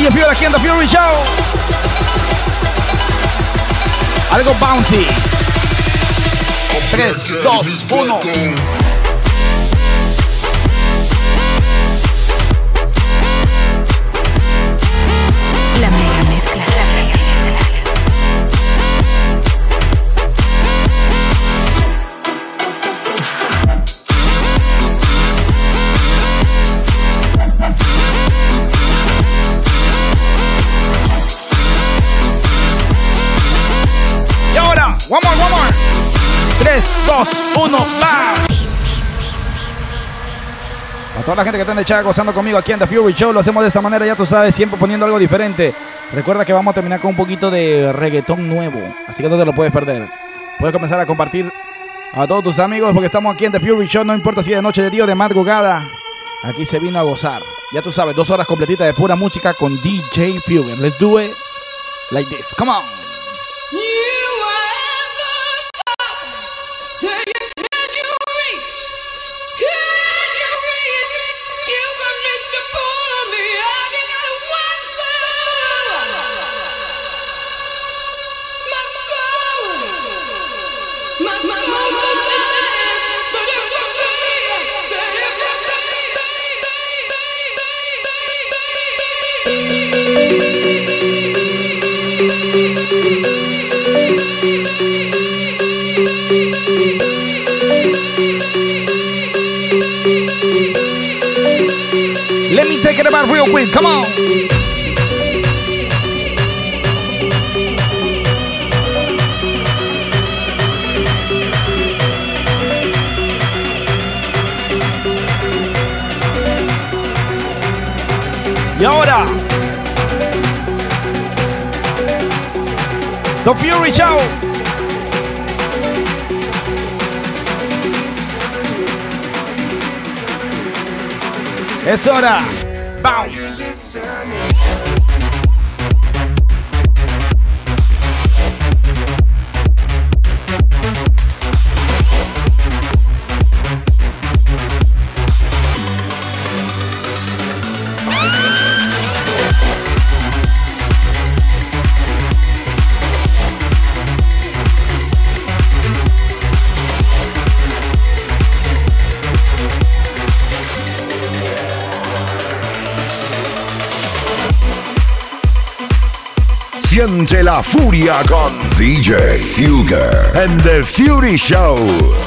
DJ Fury aquí en The Fury Show. Algo bouncy. 3, 2, 1. 3, 2, 1, va. A toda la gente que está en el chat gozando conmigo aquí en The Fury Show, lo hacemos de esta manera, ya tú sabes, siempre poniendo algo diferente. Recuerda que vamos a terminar con un poquito de reggaetón nuevo, así que no te lo puedes perder. Puedes comenzar a compartir a todos tus amigos porque estamos aquí en The Fury Show, no importa si es de noche, de día o de madrugada. Aquí se vino a gozar. Ya tú sabes, dos horas completitas de pura música con DJ Fury. Let's do it like this. Come on. Take it about real quick. Come on. Y ahora. The Fury Show. Es hora. Siente la furia con DJ Fugger and The Fury Show.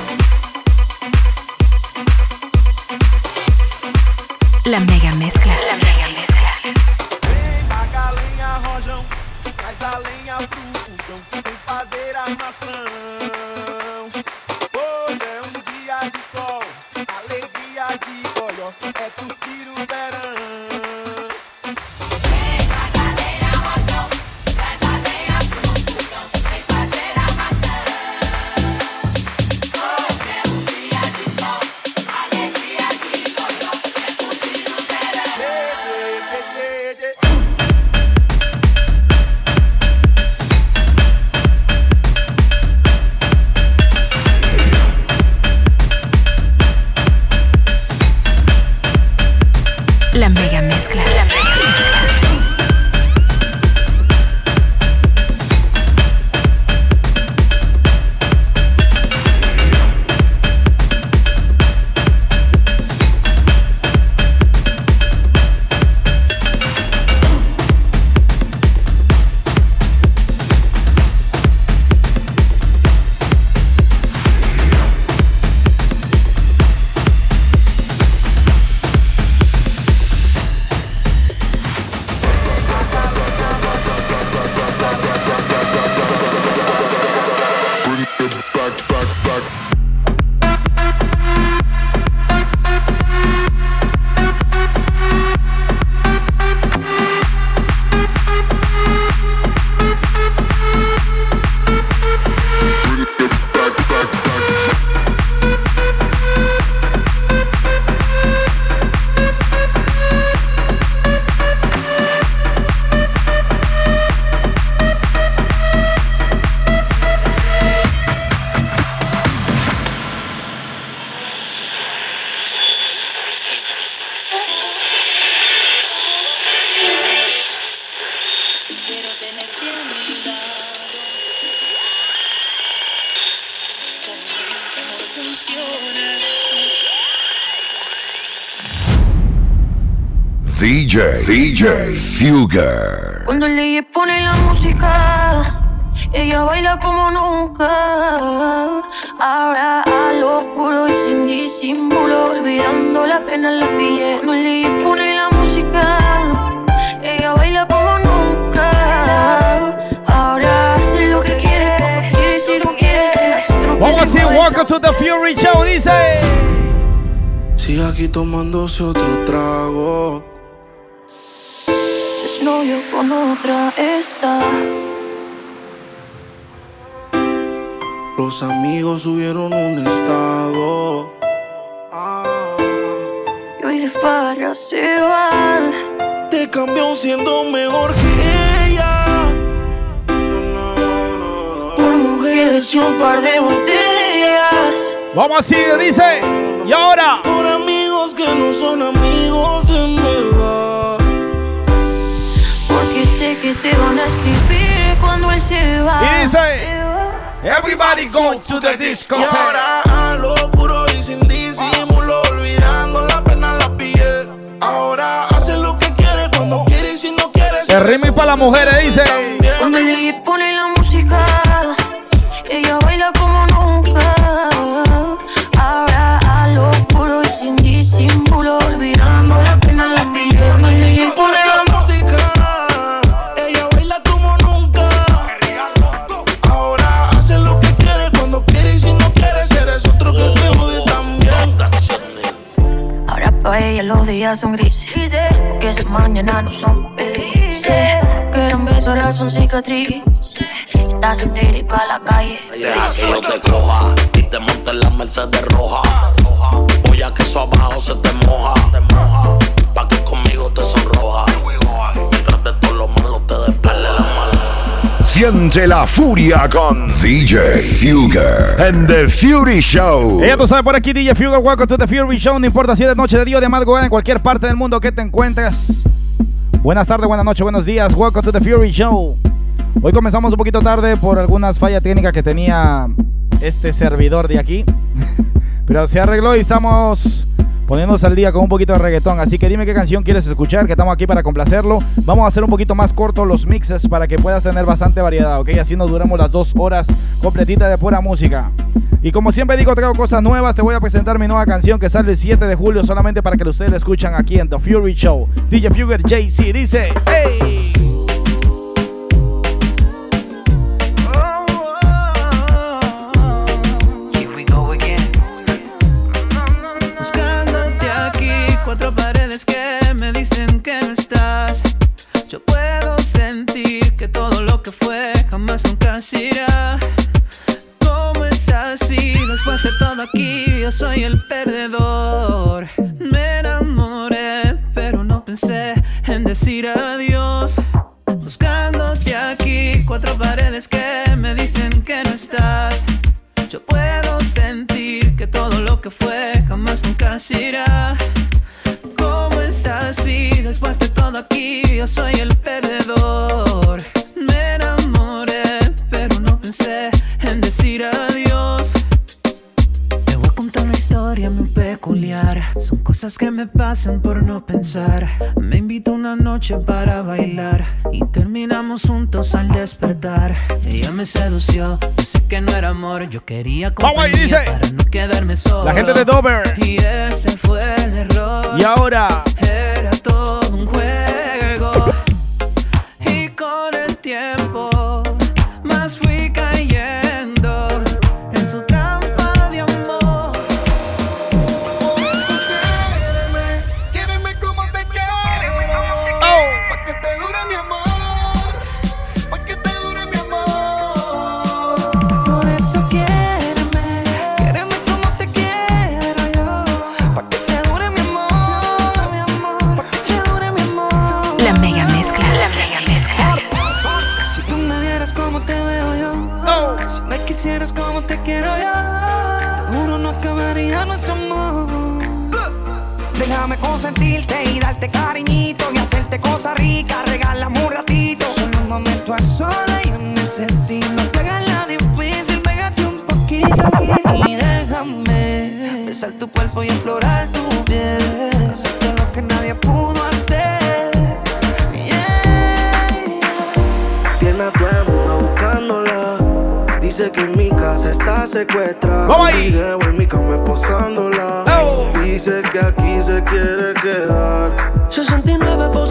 DJ, Fugger. Cuando el DJ pone la música, ella baila como nunca. Ahora a lo puro y sin disimulo, olvidando la pena la pillé. Cuando el DJ pone la música, ella baila como nunca. Ahora hace lo que quiere, como quiere, si no quiere, se Vamos a se decir, welcome to the Fury Show, dice. Sigue aquí tomándose otro trago. Novio con otra está. Los amigos subieron un estado. Y hoy de farra se van. Te cambió siendo mejor que ella. Por mujeres y un par de botellas. Vamos así, dice. Y ahora. Por amigos que no son que te van a escribir cuando él se va. Y dice. Everybody go to the disco. Y ahora a lo puro y sin disimulo, olvidando la pena la piel. Ahora hace lo que quiere cuando quiere y si no quiere. El ritmo para las mujeres, dice. Cuando DJ pone son grises Porque sus mañanas no son felices que eran besos ahora son cicatrices Está soltera y pa' la calle Deja que te coja y te monte en la Mercedes roja. Voy a que eso abajo se te moja. Pa' que conmigo te sonroja. Siente la furia con DJ Fugger and the Fury Show. Ella tú sabes por aquí, DJ Fugger, welcome to the Fury Show. No importa si es noche, de día, de madrugada, en cualquier parte del mundo que te encuentres. Buenas tardes, buenas noches, buenos días. Welcome to the Fury Show. Hoy comenzamos un poquito tarde por algunas fallas técnicas que tenía este servidor de aquí. Pero se arregló y estamos poniéndonos al día con un poquito de reggaetón. Así que dime qué canción quieres escuchar, que estamos aquí para complacerlo. Vamos a hacer un poquito más corto los mixes para que puedas tener bastante variedad, ¿ok? Así nos duramos las dos horas completitas de pura música. Y como siempre digo, traigo cosas nuevas. Te voy a presentar mi nueva canción que sale el 7 de julio solamente para que ustedes la escuchan aquí en The Fury Show. DJ Fugger JC dice, ¡Hey! Noche para bailar y terminamos juntos al despertar. Ella me sedució, yo sé que no era amor. Yo quería compañía dice. para no quedarme solo. La gente de Dover. Y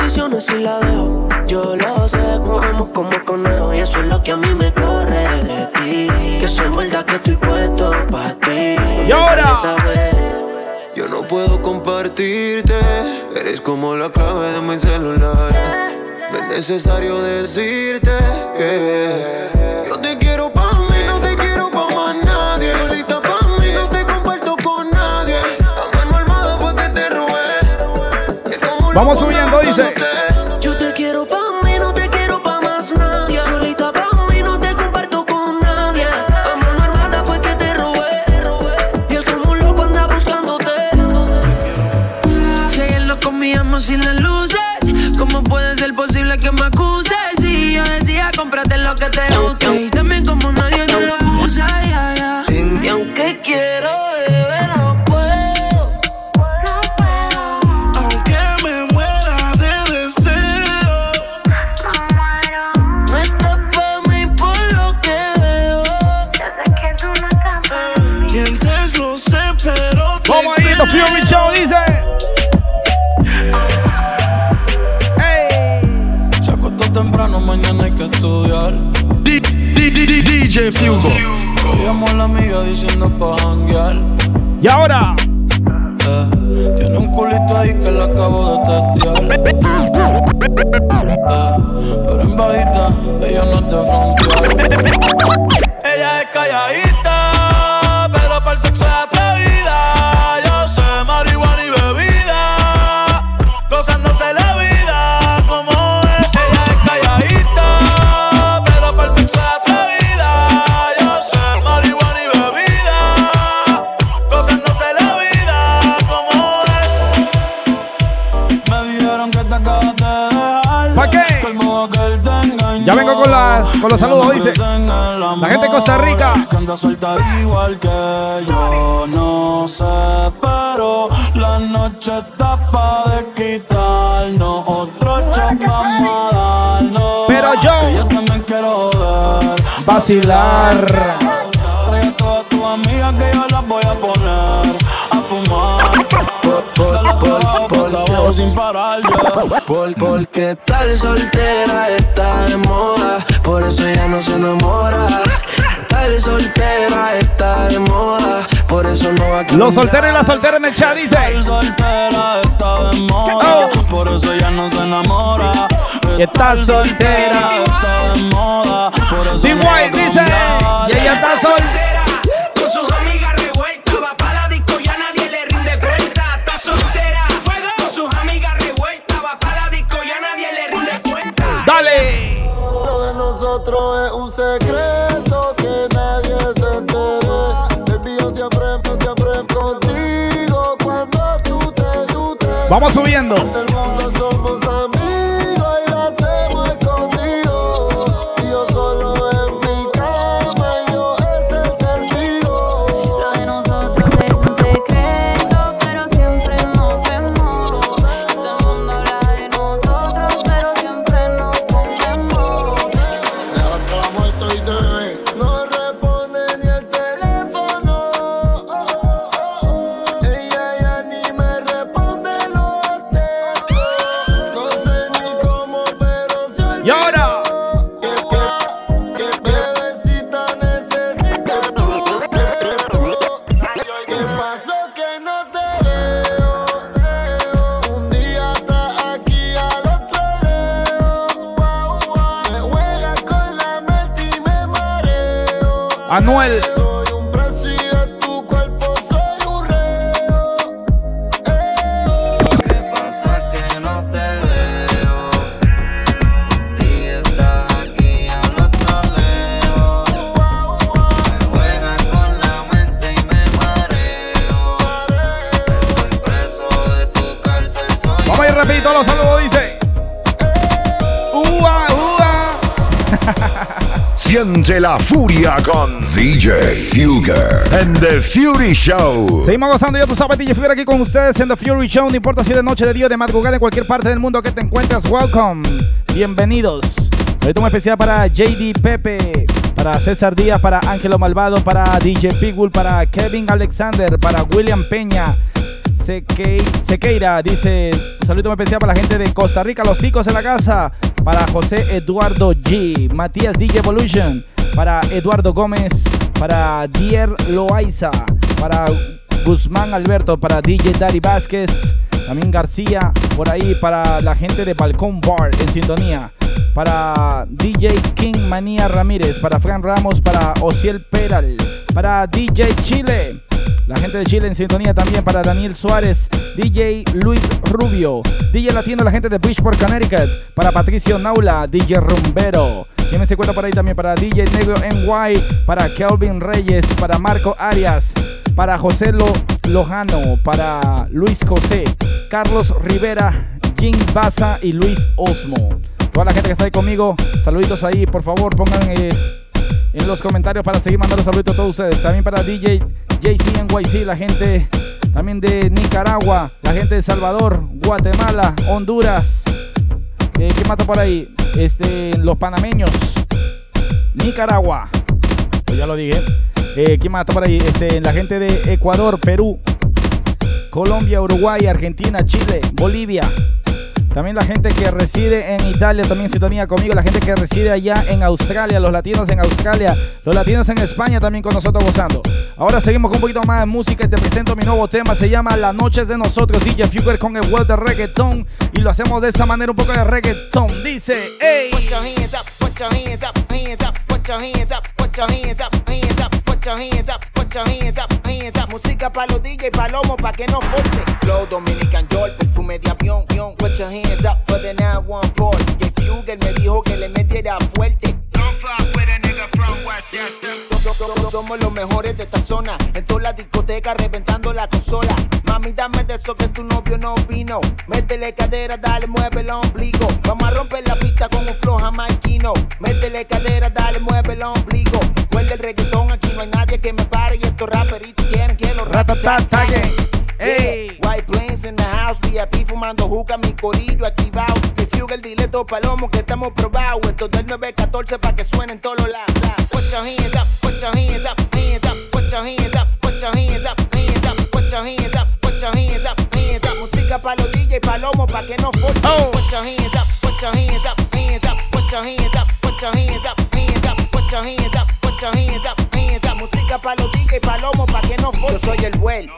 69 posiciones y la dejo. Yo lo sé, como como conejo. Y eso es lo que a mí me corre de ti. Que soy verdad que estoy puesto para ti. Y ahora. Yo no puedo compartirte, eres como la clave de mi celular. No es necesario decirte que Vamos subiendo, dice. Yo te quiero pa' mí, no te quiero pa' más nadie. Solita pa' mí, no te comparto con nadie. A mano armada fue que te robé. Y el como loco anda buscándote. Si hay loco me amo sin las luces, ¿cómo puede ser posible que me acuses? Si yo decía, cómprate lo que te gusta. Y también como nadie yo lo puse, ay, ay, ay. Y aunque quiero mañana hay que estudiar. DJ Fugo. Llamó a la amiga diciendo pa' janguear. Y ahora. Eh, tiene un culito ahí que le acabo de testear. Eh, pero en bajita, ella no es de frontear. Ella es calladita, con los saludos, dice. La gente de Costa Rica. Que anda suelta igual que yo, no sé, pero la noche está pa' de quitarnos otro shot vamos a darnos. Pero yo- que yo también quiero ver Vacilar. Sin parar ya. Por, porque tal soltera está de moda, por eso ella no se enamora. Tal soltera está de moda, por eso no va a Los solteros y las solteras en el chat dice. Estar soltera está de moda, por eso ella no se enamora. Está soltera. está de moda, por eso no va a White dice. cambiar. Y ella está soltera. Vamos subiendo. Siente la furia con DJ Fugger and The Fury Show. Seguimos gozando, ya tú sabes, DJ Fury aquí con ustedes en The Fury Show. No importa si de noche, de día, de madrugada, en cualquier parte del mundo que te encuentres. Welcome. Bienvenidos. Un especial para JD Pepe, para César Díaz, para Ángelo Malvado, para DJ Pitbull, para Kevin Alexander, para William Peña. Seque- Sequeira dice, un saludo especial para la gente de Costa Rica, los ticos en la casa, para José Eduardo G, Matías DJ Evolution, para Eduardo Gómez, para Dier Loaiza, para Guzmán Alberto, para DJ Daddy Vázquez, también García, por ahí para la gente de Balcón Bar en sintonía, para DJ King Manía Ramírez, para Fran Ramos, para Ociel Peral, para DJ Chile. La gente de Chile en sintonía también para Daniel Suárez, DJ Luis Rubio, DJ Latino, la gente de Bridgeport, Connecticut, para Patricio Naula, DJ Rumbero. Quien se cuenta por ahí también para DJ Negro NY, para Kelvin Reyes, para Marco Arias, para José Lo- Lojano, para Luis José, Carlos Rivera, Jim Baza y Luis Osmo. Toda la gente que está ahí conmigo, saluditos ahí, por favor, pongan eh, en los comentarios para seguir mandando saluditos a todos ustedes. También para DJ JC NYC, la gente también de Nicaragua, la gente de Salvador, Guatemala, Honduras. Eh, ¿Qué mata por ahí? Este, los panameños, Nicaragua. Pues ya lo dije. Eh, ¿Quién mata por ahí? Este, la gente de Ecuador, Perú, Colombia, Uruguay, Argentina, Chile, Bolivia. También la gente que reside en Italia también sintonía conmigo. La gente que reside allá en Australia, los latinos en Australia, los latinos en España también con nosotros gozando. Ahora seguimos con un poquito más de música y te presento mi nuevo tema. Se llama Las noches de nosotros, DJ Fugger con el world de reggaeton. Y lo hacemos de esa manera, un poco de reggaeton. Dice, hey. Put your hands up, put your hands up, up, put your hands up, put your hands up, hands up, put your hands up, your hands up, hands up. Música pa' los DJ, palomo pa' que no force. Flow Dominican York, perfume de avión, guion. Put your hands up for the 914. Y el Fugger me dijo que le metiera fuerte. So- so- so- Somos los mejores de esta zona. En toda la discoteca reventando la consola. Mami, dame de eso que tu novio no vino. Métele cadera, dale, mueve el ombligo. Vamos a romper la pista con un flow jamaiquino. Métele cadera, dale, mueve el ombligo. Huele el reggaetón, aquí no hay nadie que me pare. Y estos raperitos quieren que los Ratatataguen. Hey. White planes in the house, VIP fumando juca, mi corillo activado. Que Fugel, dile dos palomos que estamos probados. Esto del 914 pa' que suenen todos los lados. Put your hands up, put your hands up, hands up, put your hands up, put your hands up, hands up, put your hands up, put your hands up, hands up. Música pa' los DJ palomo pa' que no force. Put your hands up, put your hands up, hands up, put your hands up, put your hands up, hands up, put your hands up, put your hands up, hands up. Música pa' los DJ palomo pa' que no force. Yo soy el vuelo.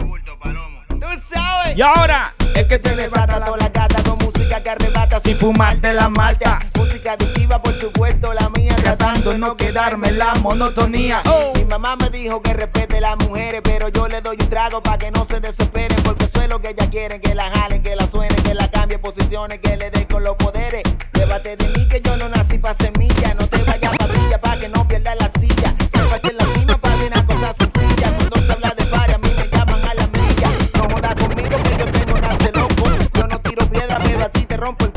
Tú sabes. Y ahora, el que te desata toda la gata con música que arrebata sin fumarte la malta. Música adictiva, por supuesto, la mía. Tratando de no quedarme en la monotonía. Mi mamá me dijo que respete las mujeres, pero yo le doy un trago para que no se desesperen. Porque eso es lo que ellas quieren: que la jalen, que la suenen, que la cambie posiciones, que le dé con los poderes. Llévate de mí que yo no nací pa' semilla. No te vayas pa' brilla pa' que no pierdas la silla. Siempre en la cima pa' una cosa sencilla. Cuando se habla de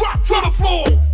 Drop, to the floor.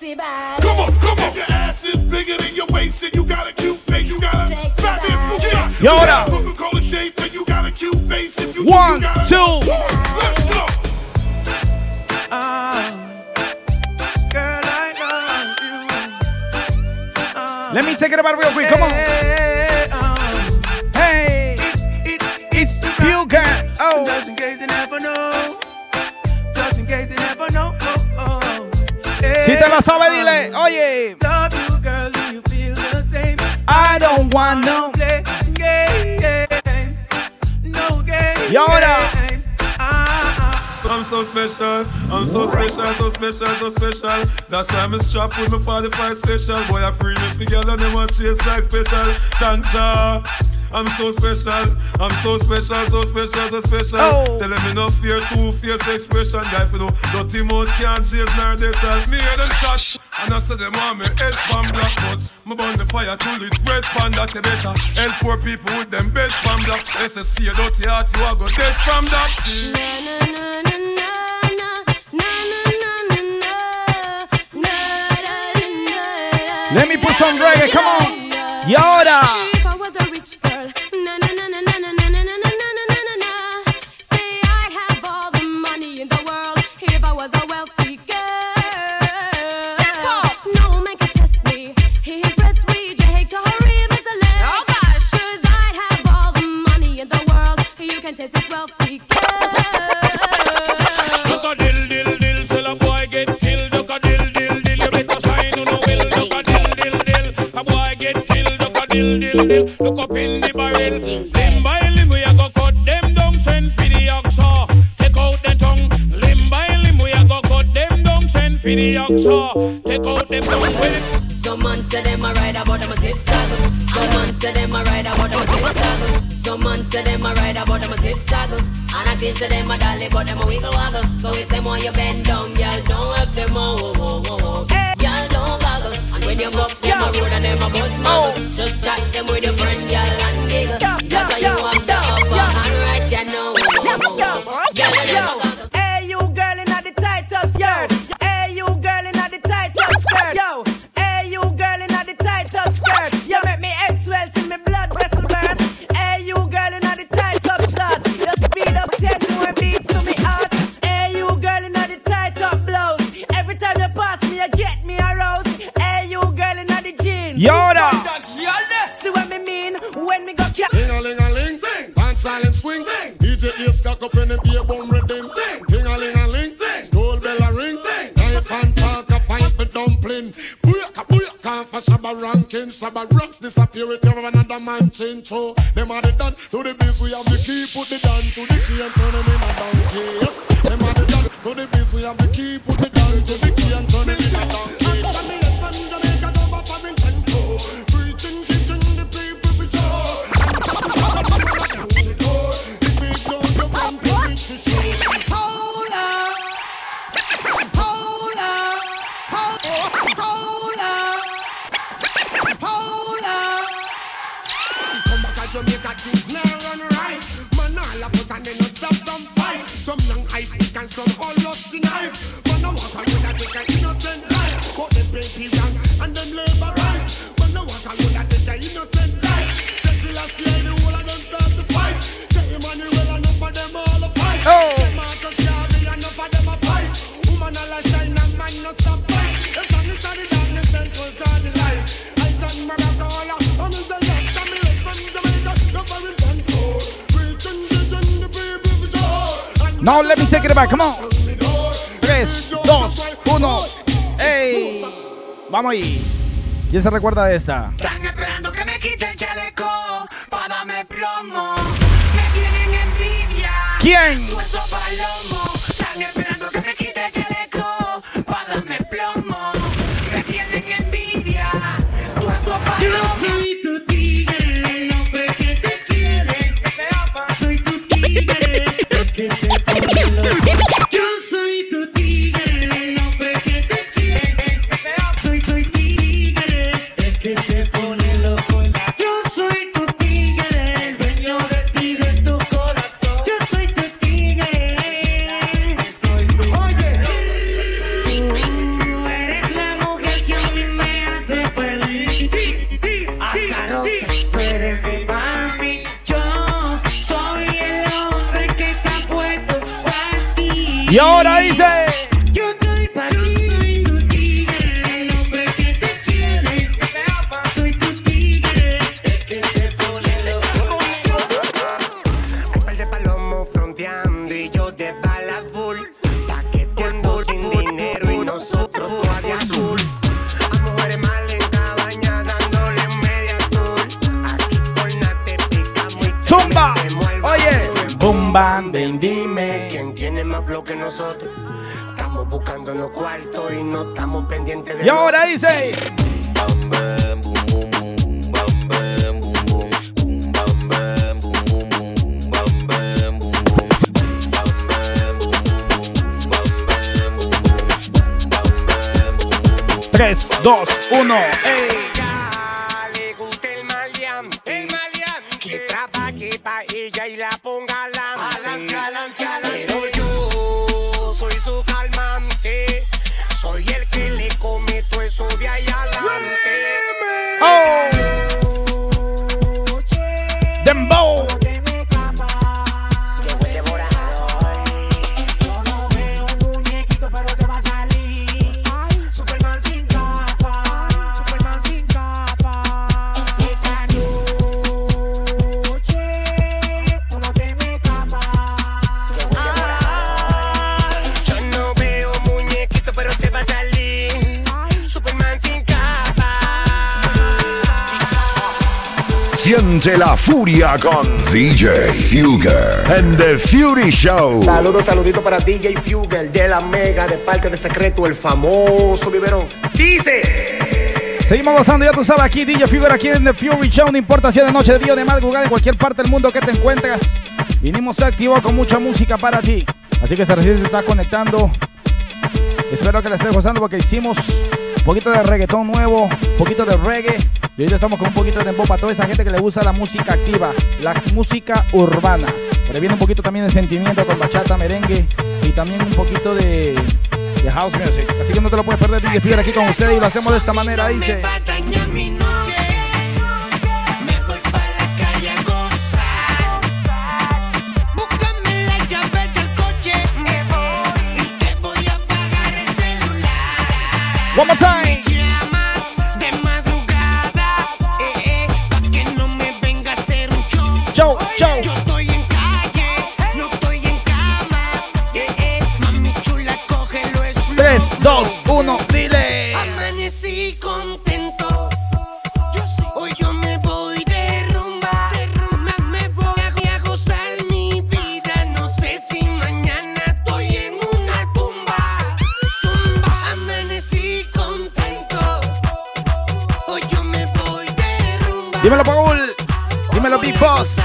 sexy body. Come on, come on. Your ass is bigger than your waist, and you got a cute face. You got a fat bitch. Yeah. Yo, what up? Coca-Cola shape, and you got a cute face. If you, One, you got two. A, let's go. Uh, Let me take it about real quick. Come on. Hey, uh, hey. it's, it's, it's you girl. oh. Just in case you never know. Si te sabe, dile, oye. Love you, girl. Do you feel the same? I don't want no. Games. No games. Y ahora. Ah, ah, ah. I'm so special, I'm so special, so special, so special. That's why I'm strapped with my 45 special. Boy, I bring it together, them want chase like petal. Tanja. I'm so special, I'm so special, so special, so special. Oh. Tell them me no fear, two fierce expression. Guy, you know, dirty mouth can't chase nor they tell me hear them shot. And I say them want me head from black but Me burn the fire till it red pan that you better Help poor people with them bed from that They say see a dirty heart you a go dead from that See? Let me put some reggae, come on. Y Dill dill, look up in the barrel. Limb by limb we a go cut them down, send for the oxa. Take out the tongue. Limb by limb we a go cut them down, send for the oxa. Take out the tongue. Some man say them a ride about them a zip saddle. Some man say them a ride about them a zip saddle. Some man say them a ride about them a zip saddle. And I think to them a dolly but them a wiggle waggle. So if them want you bend down, y'all don't have them a whoa whoa whoa whoa. When you go up them a road and them a bus muggle, just chat them with your friend, y'all and giggle. That's how you have the jeans. Y ahora. See what me mean when me go ca- Ding a ling a ling, dance silent swing. DJ ears stuck up in the beer bum rhythm. Ding a ling a ling, school bell a ring. Knife and fork a fight for dumpling. Booyaka for Shabba ranking. Shabba rocks disappear with every another man change. So them are the done to the biz. We have the key, put the down to the key and turn them in a donkey. Yes, them are the done to the biz. We have the key, put the down to the key and turn them in a donkey. Up. Hold up. Hold. Come back to Jamaica, Now let me take it back, come on. 3, 2, 1. ¡Ey! Vamos ahí. ¿Quién se recuerda de esta? Están esperando que me quite el chaleco para darme plomo. Me tienen envidia. ¿Quién? Tú esos de furia con DJ Fugger and the Fury Show. Saludos, saluditos para DJ Fugel de la Mega de Parque de Secreto, el famoso biberón. Dice. Seguimos gozando, ya tú sabes, aquí DJ Figure, aquí en The Fury Show, no importa si es de noche, de día, o de madrugada, en cualquier parte del mundo que te encuentres. Vinimos activos con mucha música para ti. Así que se recién se está conectando. Espero que la estés gozando porque hicimos un poquito de reggaetón nuevo, un poquito de reggae. Y ahorita estamos con un poquito de dembow para toda esa gente que le gusta la música activa, la música urbana. Pero viene un poquito también de sentimiento con bachata, merengue y también un poquito de, de house music. Así que no te lo puedes perder, DJ Figure aquí con ustedes y lo hacemos de esta manera, dice. calle a gozar. 3, 2, 1, dile. Amanecí contento. Hoy yo me voy de rumba. Me- Me voy a- a gozar mi vida. No sé si mañana estoy en una tumba. Zumba. Amanecí contento. Hoy yo me voy de rumba. Dímelo, Paul. Dímelo, Big Boss.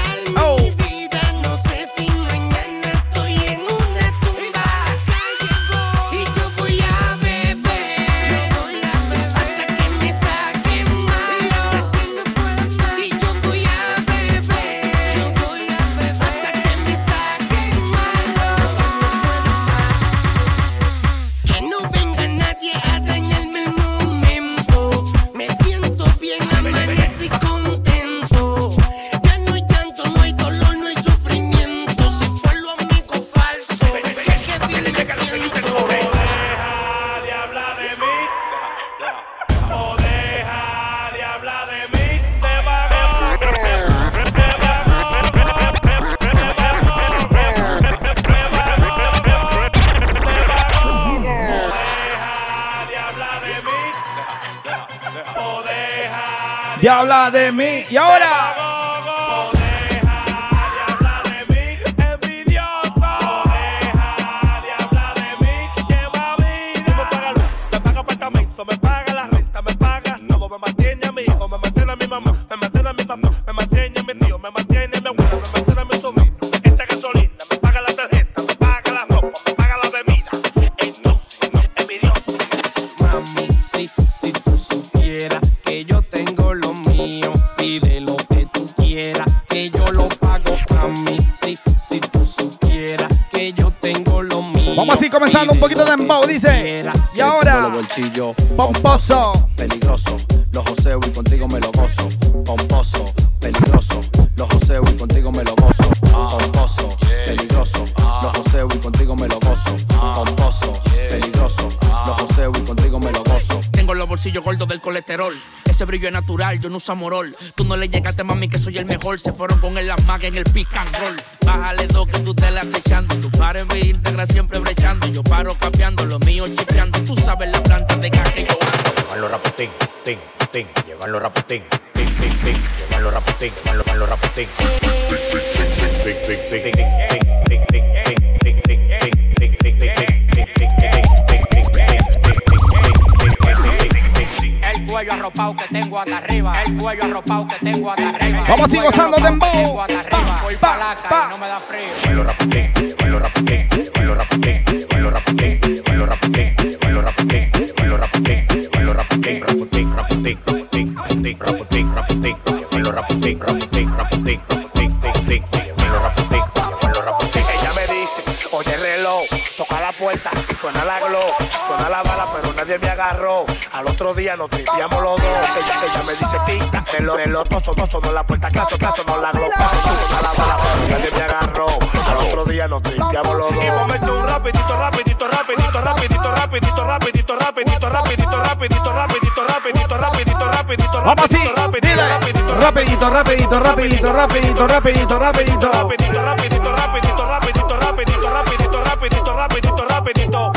Yo no uso amorol. Tú no le llegaste, mami, que soy el mejor. Se fueron con el las magas en el pick and roll. Bájale dos que tú te la echando. Tu par en mi íntegra siempre brechando. Yo paro cambiando, lo mío chipeando. Tú sabes la planta de gas que yo ando. Llevarlo raputín, tin, tin, llevarlo raputín, tin, tin, tin, llevarlo raputín, llevarlo, llevarlo raputín. El cuello arropado que tengo hasta arriba. El cuello arropado que tengo hasta arriba. Vamos así gozando de embo. Voy pa' la calle, no me da frío. Rapitín, rapitín. Ella me dice, oye reloj, toca la puerta, suena la glow nadie me agarró. Al otro día nos tripiamos los dos. Ella, ella me dice tic tac, reloj, reloj, toso, toso, no la puerta, claso, claso, no la claso, suena la bala, nadie me agarró. Al otro día nos tripiamos los dos. Y momento un rapidito, rapidito, rapidito, rapidito, rapidito, rapidito, rapidito, rapidito, rapidito, rapidito, rapidito, rapidito, rapidito, rapidito, dile. rapidito, Rapidito, rapidito, rapidito, rapidito, rapidito, rapidito. rapidito, rapidito, rapidito, rapidito, rapidito, rapidito, rapidito, rapidito, rapidito.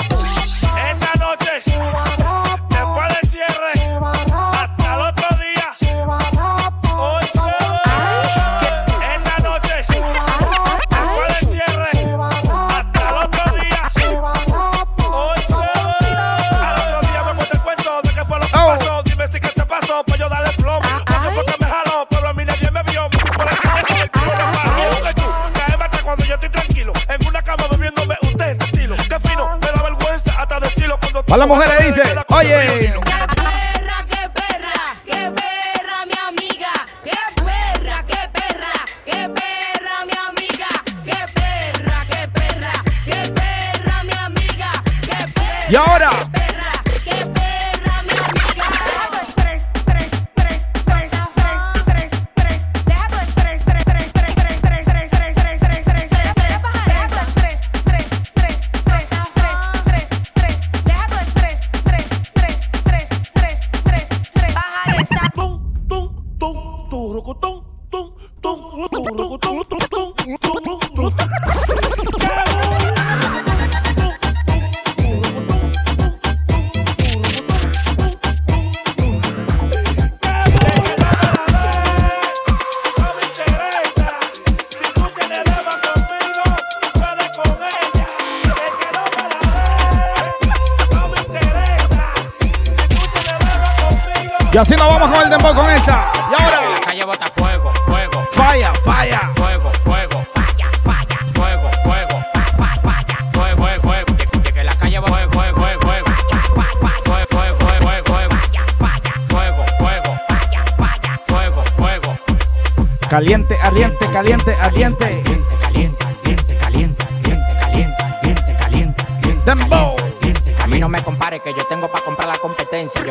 A la mujer le dice, oye.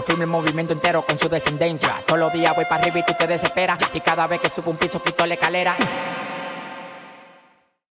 Firmo el movimiento entero con su descendencia. Todos los días voy para arriba y tú te desesperas. Y cada vez que subo un piso quito la escalera.